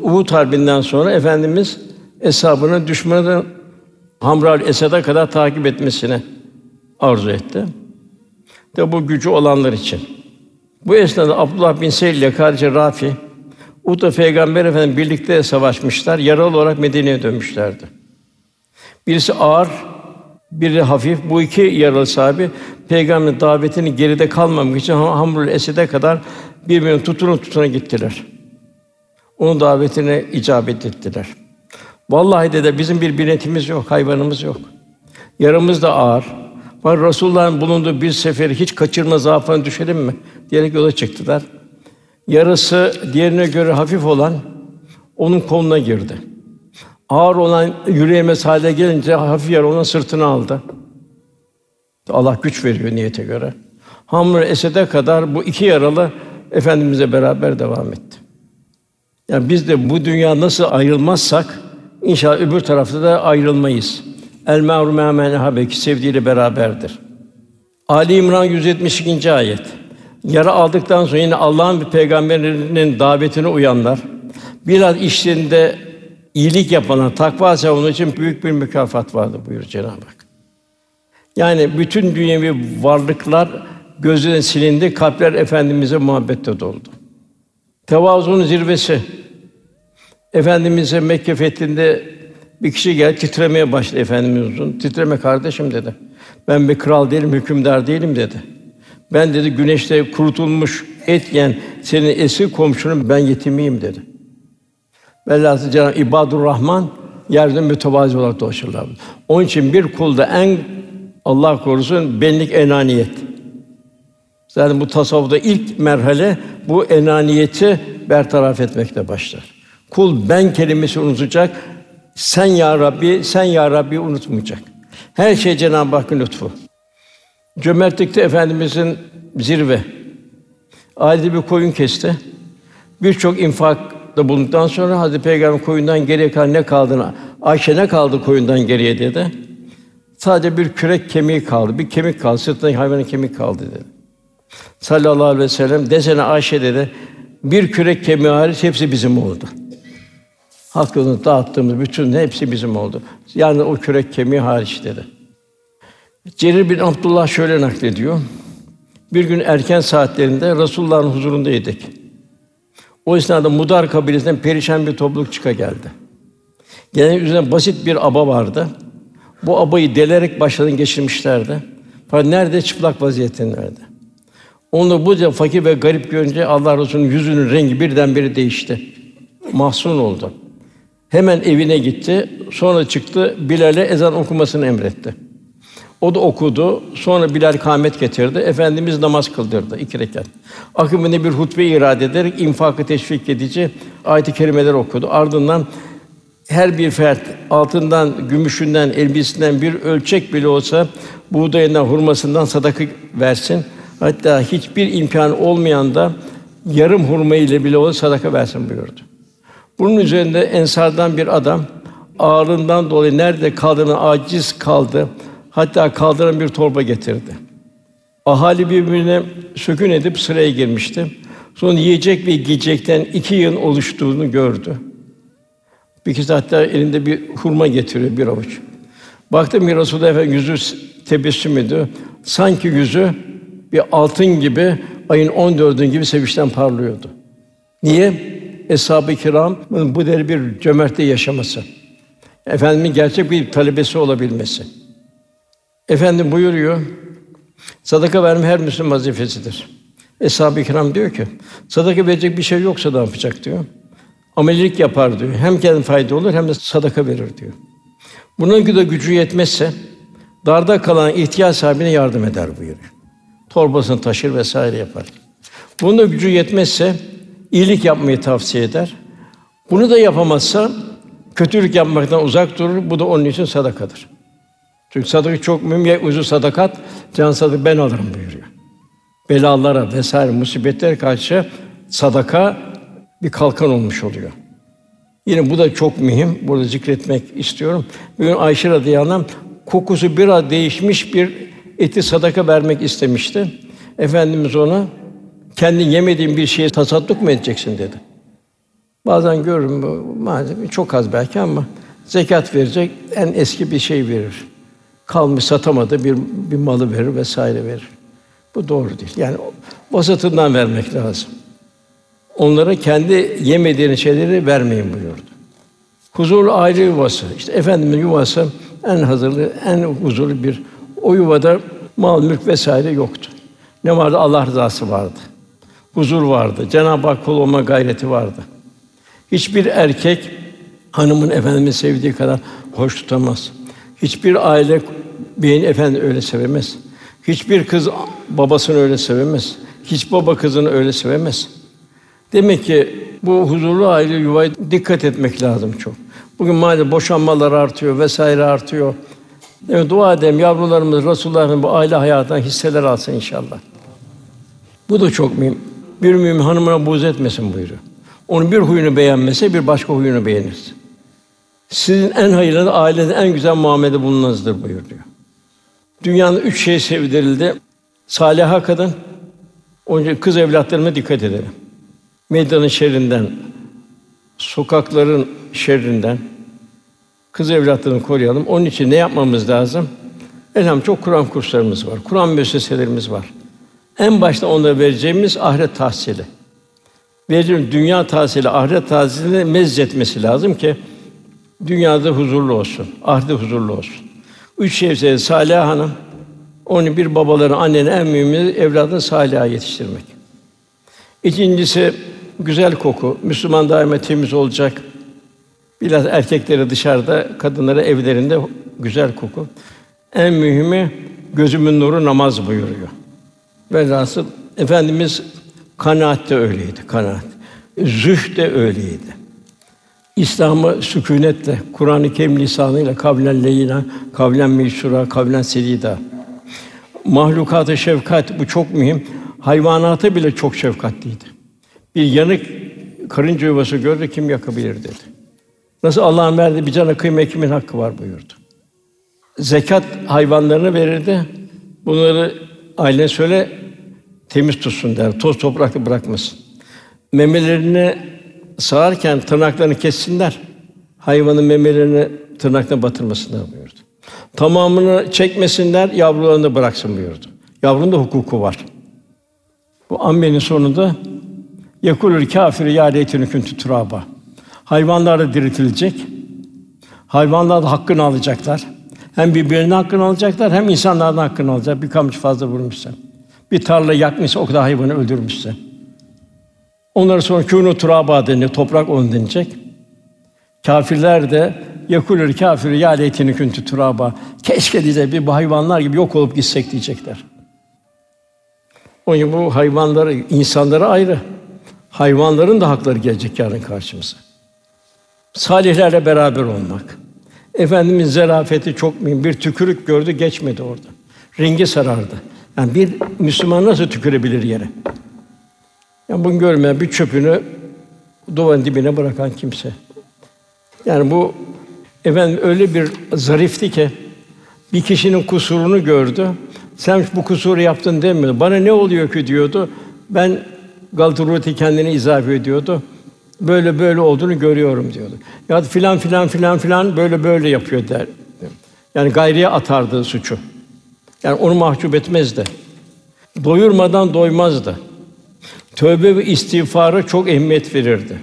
Uhud Harbi'nden sonra efendimiz eshabını düşmanın Hamra Esad'a kadar takip etmesini arzu etti. De bu gücü olanlar için. Bu esnada Abdullah bin Seyyid ile kardeşi Rafi Uhud'da Peygamber Efendimiz birlikte savaşmışlar. Yaralı olarak Medine'ye dönmüşlerdi. Birisi ağır, biri hafif. Bu iki yaralı sahibi Peygamberin davetini geride kalmamak için Hamrul Esed'e kadar birbirini tutuna tutuna gittiler. Onun davetine icabet ettiler. Vallahi de bizim bir binetimiz yok, hayvanımız yok. Yaramız da ağır. Var Resulullah'ın bulunduğu bir seferi hiç kaçırma zaafına düşelim mi? diyerek yola çıktılar. Yarısı diğerine göre hafif olan onun koluna girdi. Ağır olan yürüyemez hale gelince hafif yaralı olan sırtını aldı. Allah güç veriyor niyete göre. Hamr Esed'e kadar bu iki yaralı efendimize beraber devam etti. Yani biz de bu dünya nasıl ayrılmazsak inşallah öbür tarafta da ayrılmayız. El ma'ru men habeki sevdiğiyle beraberdir. Ali İmran 172. ayet. Yara aldıktan sonra yine Allah'ın bir peygamberinin davetine uyanlar, biraz işlerinde iyilik yapanlar, takva sahibi için büyük bir mükafat vardır buyuruyor Cenab-ı Hak. Yani bütün dünyevi varlıklar gözden silindi, kalpler efendimize muhabbette doldu. Tevazuun zirvesi. Efendimize Mekke fethinde bir kişi geldi titremeye başladı efendimizin. Titreme kardeşim dedi. Ben bir kral değilim, hükümdar değilim dedi. Ben dedi güneşte kurutulmuş et yiyen senin eski komşunun ben yetimiyim dedi. Velhâsıl Cenab-ı İbadur Rahman yerde mütevazi olarak dolaşırlar. Onun için bir kulda en Allah korusun benlik enaniyet. Zaten bu tasavvufta ilk merhale bu enaniyeti bertaraf etmekle başlar. Kul ben kelimesi unutacak, sen ya Rabbi, sen ya Rabbi unutmayacak. Her şey Cenab-ı Hakk'ın lütfu. Cömertlikte efendimizin zirve. Ailede bir koyun kesti. Birçok infakta bulunduktan sonra Hazreti Peygamber koyundan geriye kalan ne kaldığını, Ayşe ne kaldı koyundan geriye dedi. Sadece bir kürek kemiği kaldı, bir kemik kaldı, sırtındaki hayvanın kemik kaldı dedi. Sallallahu aleyhi ve sellem desene Ayşe dedi, bir kürek kemiği hariç hepsi bizim oldu. Hakkını dağıttığımız bütün hepsi bizim oldu. Yani o kürek kemiği hariç dedi. Cerir bin Abdullah şöyle naklediyor. Bir gün erken saatlerinde Resulullah'ın huzurundaydık. O esnada Mudar kabilesinden perişan bir topluluk çıka geldi. Gelen üzerine basit bir aba vardı. Bu abayı delerek başlarını geçirmişlerdi. Fakat nerede çıplak vaziyetindeydi. Onu bu fakir ve garip görünce Allah Resulü'nün yüzünün rengi birdenbire değişti. Mahzun oldu. Hemen evine gitti. Sonra çıktı Bilal'e ezan okumasını emretti. O da okudu. Sonra Bilal kâhmet getirdi. Efendimiz namaz kıldırdı iki rekat. Akabinde bir hutbe irade ederek infakı teşvik edici ayet-i kerimeler okudu. Ardından her bir fert altından, gümüşünden, elbisinden bir ölçek bile olsa buğdayından, hurmasından sadaka versin. Hatta hiçbir imkan olmayan da yarım hurma ile bile olsa sadaka versin buyurdu. Bunun üzerinde ensardan bir adam ağırlığından dolayı nerede kaldığını aciz kaldı. Hatta kaldıran bir torba getirdi. Ahali birbirine sökün edip sıraya girmişti. Sonra yiyecek ve giyecekten iki yığın oluştuğunu gördü. Bir kişi hatta elinde bir hurma getiriyor bir avuç. Baktım ki Resulullah Efendimiz yüzü tebessüm ediyor. Sanki yüzü bir altın gibi ayın 14'ün gibi sevinçten parlıyordu. Niye? Eshab-ı Kiram bu deri bir cömertliği yaşaması. Efendimin gerçek bir talebesi olabilmesi. Efendim buyuruyor. Sadaka verme her Müslüman vazifesidir. Eshab-ı Kiram diyor ki, sadaka verecek bir şey yoksa ne yapacak diyor. Amelilik yapar diyor. Hem kendi fayda olur hem de sadaka verir diyor. Bunun da gücü yetmezse darda kalan ihtiyaç sahibine yardım eder buyuruyor. Torbasını taşır vesaire yapar. Bunun da gücü yetmezse iyilik yapmayı tavsiye eder. Bunu da yapamazsa kötülük yapmaktan uzak durur. Bu da onun için sadakadır. Çünkü sadaka çok mühim. Ye uzu sadakat, can sadık ben alırım buyuruyor. Belalara vesaire musibetlere karşı sadaka bir kalkan olmuş oluyor. Yine bu da çok mühim. Burada zikretmek istiyorum. Bugün Ayşe radıyallahu anh, kokusu biraz değişmiş bir eti sadaka vermek istemişti. Efendimiz ona kendi yemediğin bir şeye tasadduk mu edeceksin dedi. Bazen görürüm maalesef çok az belki ama zekat verecek en eski bir şey verir. Kalmış satamadı bir bir malı verir vesaire verir. Bu doğru değil. Yani vasatından vermek lazım. Onlara kendi yemediğiniz şeyleri vermeyin buyurdu. Huzurlu aile yuvası. İşte efendimin yuvası en hazırlı, en huzurlu bir o yuvada mal, mülk vesaire yoktu. Ne vardı? Allah rızası vardı. Huzur vardı. Cenab-ı Hak kul olma gayreti vardı. Hiçbir erkek hanımın efendimi sevdiği kadar hoş tutamaz. Hiçbir aile beyin efendi öyle sevemez. Hiçbir kız babasını öyle sevemez. Hiç baba kızını öyle sevemez. Demek ki bu huzurlu aile yuvaya dikkat etmek lazım çok. Bugün maalesef boşanmalar artıyor vesaire artıyor. Evet, dua edelim yavrularımız Resulullah'ın bu aile hayatından hisseler alsın inşallah. Bu da çok mühim. Bir mümin hanımına buğz etmesin buyuruyor. Onun bir huyunu beğenmese bir başka huyunu beğenir. Sizin en hayırlı ailede en güzel muamelede bulunmanızdır buyuruyor. Dünyanın üç şey sevdirildi. Saliha kadın, onun kız evlatlarına dikkat edelim. Meydanın şerrinden, sokakların şerrinden kız evlatlarını koruyalım. Onun için ne yapmamız lazım? Elham çok Kur'an kurslarımız var. Kur'an müesseselerimiz var. En başta onlara vereceğimiz ahiret tahsili. Vereceğimiz dünya tahsili, ahiret tahsiline mezzetmesi lazım ki dünyada huzurlu olsun, ahirette huzurlu olsun. Üç şey Salih Hanım, onun bir babaların, annenin en mühimi evladını salih'a yetiştirmek. İkincisi güzel koku. Müslüman daima temiz olacak. Biraz erkekleri dışarıda, kadınları evlerinde güzel koku. En mühimi gözümün nuru namaz buyuruyor. Velhasıl efendimiz kanaat de öyleydi, kanaat. Zühd de öyleydi. İslam'ı sükûnetle, Kur'an-ı Kerim lisanıyla kavlen leyina, kavlen meşhura, kavlen sedida. Mahlukata şefkat bu çok mühim. Hayvanata bile çok şefkatliydi. Bir yanık karınca yuvası gördü kim yakabilir dedi. Nasıl Allah'ın verdiği bir cana kıyma kimin hakkı var buyurdu. zekat hayvanlarını verirdi. Bunları ailene söyle temiz tutsun der. Toz toprakta bırakmasın. Memelerini sağarken tırnaklarını kessinler. Hayvanın memelerini tırnakla batırmasınlar buyurdu. Tamamını çekmesinler, yavrularını bıraksın buyurdu. Yavrunun da hukuku var. Bu ammenin sonunda yekulül kafir ya leyteni kuntu turaba. Hayvanlar da diriltilecek. Hayvanlar da hakkını alacaklar. Hem birbirinin hakkını alacaklar, hem insanların hakkını alacak. Bir kamçı fazla vurmuşsa. Bir tarla yakmışsa o kadar hayvanı öldürmüşse. Onları sonra kûnû turaba denir, toprak on denecek. Kafirler de yekulür kafir ya leyteni kuntu turaba. Keşke diyecek bir bu hayvanlar gibi yok olup gitsek diyecekler. Onun bu hayvanları, insanlara ayrı. Hayvanların da hakları gelecek yarın karşımıza. Salihlerle beraber olmak. Efendimiz zarafeti çok mühim. Bir tükürük gördü, geçmedi orada. Rengi sarardı. Yani bir Müslüman nasıl tükürebilir yere? Yani bunu görmeyen bir çöpünü duvarın dibine bırakan kimse. Yani bu efendim öyle bir zarifti ki bir kişinin kusurunu gördü. Sen bu kusuru yaptın demiyor. Bana ne oluyor ki diyordu. Ben Galatasaray kendini izafe ediyordu. Böyle böyle olduğunu görüyorum diyordu. Ya filan filan filan filan böyle böyle yapıyor der. Yani gayriye atardı suçu. Yani onu mahcup etmezdi. Doyurmadan doymazdı. Tövbe ve istiğfara çok ehemmiyet verirdi.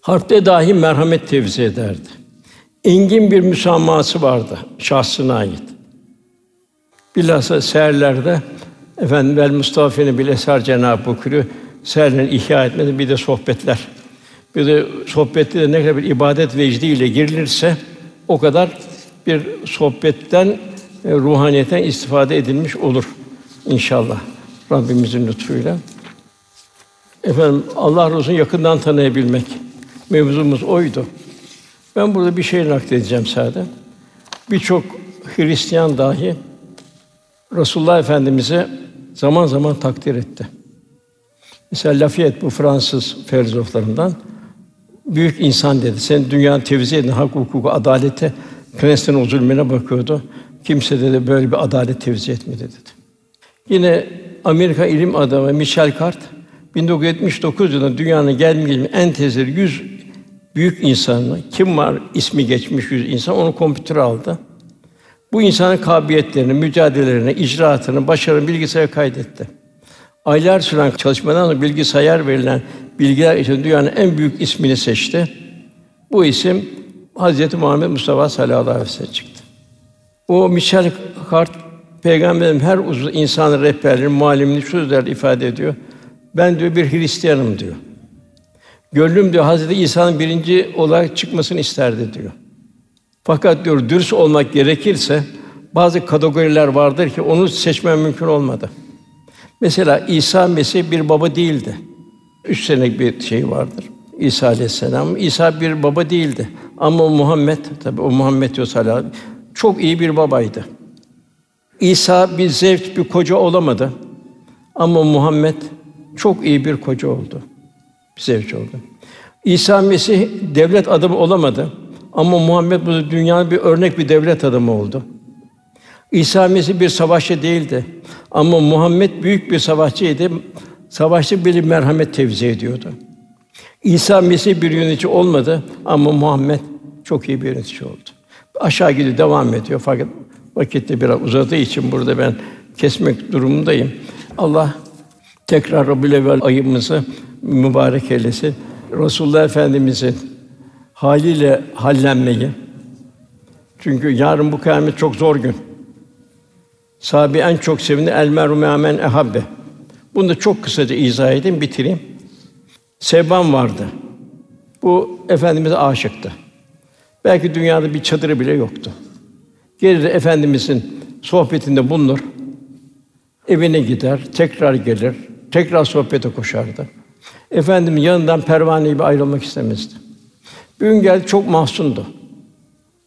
Harpte dahi merhamet tevzi ederdi. Engin bir müsamahası vardı şahsına ait. Bilhassa seherlerde efendim vel Mustafa'nın bil eser Cenab-ı Bukür'ü seherlerini ihya etmedi bir de sohbetler. Bir de sohbette de ne kadar bir ibadet vecdiyle girilirse o kadar bir sohbetten e, ruhaniyetten istifade edilmiş olur inşallah Rabbimizin lütfuyla. Efendim Allah Resulü'nü yakından tanıyabilmek mevzumuz oydu. Ben burada bir şey nakledeceğim sadece. Birçok Hristiyan dahi Resulullah Efendimizi zaman zaman takdir etti. Mesela Lafayette bu Fransız filozoflarından büyük insan dedi. Sen dünyanın tevzi edin, hak, hukuku, adalete, Knesset'in o zulmüne bakıyordu. Kimse dedi böyle bir adalet tevzi etmedi dedi. Yine Amerika ilim adamı Michel Cart 1979 yılında dünyanın gelmiş en tezir 100 büyük insanı kim var ismi geçmiş 100 insan onu kompütüre aldı. Bu insanın kabiliyetlerini, mücadelelerini, icraatını, başarını bilgisayara kaydetti. Aylar süren çalışmadan sonra bilgisayar verilen bilgiler için dünyanın en büyük ismini seçti. Bu isim Hazreti Muhammed Mustafa sallallahu aleyhi ve sellem çıktı. O Michel Cart Peygamberin her uzun insanın rehberliğini, muallimini sözlerle ifade ediyor. Ben diyor bir Hristiyanım diyor. Gönlüm diyor Hazreti İsa'nın birinci olarak çıkmasını isterdi diyor. Fakat diyor dürüst olmak gerekirse bazı kategoriler vardır ki onu seçmem mümkün olmadı. Mesela İsa Mesih bir baba değildi. Üç senelik bir şey vardır. İsa Aleyhisselam. İsa bir baba değildi. Ama Muhammed, tabi o Muhammed diyor sallallahu çok iyi bir babaydı. İsa bir zevk, bir koca olamadı. Ama Muhammed çok iyi bir koca oldu. Bir zevk oldu. İsa Mesih devlet adamı olamadı. Ama Muhammed bu dünyanın bir örnek bir devlet adamı oldu. İsa Mesih bir savaşçı değildi. Ama Muhammed büyük bir savaşçıydı. Savaşçı bir merhamet tevzi ediyordu. İsa Mesih bir yönetici olmadı ama Muhammed çok iyi bir yönetici oldu. Aşağı gidiyor, devam ediyor. Fakat vakitte biraz uzadığı için burada ben kesmek durumundayım. Allah tekrar Rabiül ayımızı mübarek eylesin. Resulullah Efendimizin haliyle hallenmeyi. Çünkü yarın bu kıyamet çok zor gün. Sahabi en çok sevindi el meru men ehabbe. Bunu da çok kısaca izah edeyim, bitireyim. Sevban vardı. Bu efendimize aşıktı. Belki dünyada bir çadırı bile yoktu. Gelir efendimizin sohbetinde bulunur. Evine gider, tekrar gelir, tekrar sohbete koşardı. Efendim yanından pervane gibi ayrılmak istemezdi. Bir gün geldi çok mahzundu.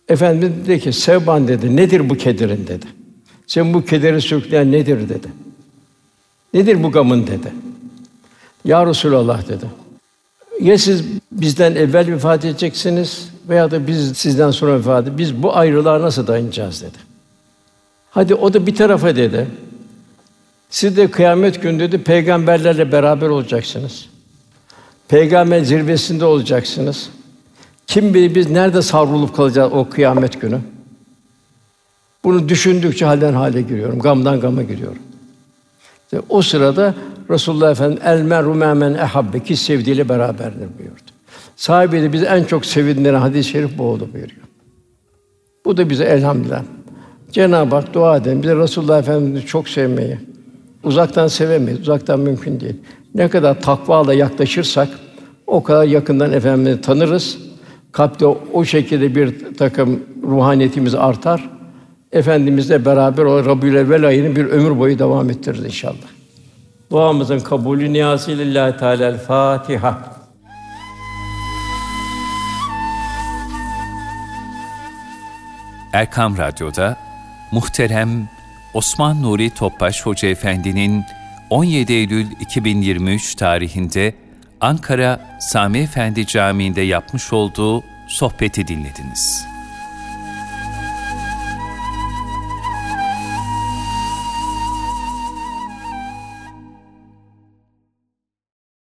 Efendimiz dedi ki, Sevban dedi, nedir bu kederin dedi. Sen bu kederi sürükleyen nedir dedi. Nedir bu gamın dedi. Ya Resulallah dedi. Ya siz bizden evvel vefat edeceksiniz veya da biz sizden sonra vefat edeceğiz. Biz bu ayrılığa nasıl dayanacağız dedi. Hadi o da bir tarafa dedi. Siz de kıyamet günü dedi peygamberlerle beraber olacaksınız. Peygamber zirvesinde olacaksınız. Kim bilir biz nerede savrulup kalacağız o kıyamet günü? Bunu düşündükçe halden hale giriyorum, gamdan gama giriyorum. O sırada Resulullah Efendimiz el meru men ehabbe ki sevdiğiyle beraberdir buyurdu. Sahibi de bizi en çok sevindiren hadis-i şerif bu oldu buyuruyor. Bu da bize elhamdülillah. Cenab-ı Hak dua edelim bize Resulullah Efendimiz'i çok sevmeyi. Uzaktan sevemeyiz, uzaktan mümkün değil. Ne kadar takvayla yaklaşırsak o kadar yakından Efendimiz'i tanırız. Kalpte o şekilde bir takım ruhaniyetimiz artar. Efendimizle beraber o Rabbül Evvel ayını bir ömür boyu devam ettiririz inşallah. Duamızın kabulü niyazı lillahi teala Fatiha. Erkam Radyo'da muhterem Osman Nuri Topbaş Hoca Efendi'nin 17 Eylül 2023 tarihinde Ankara Sami Efendi Camii'nde yapmış olduğu sohbeti dinlediniz.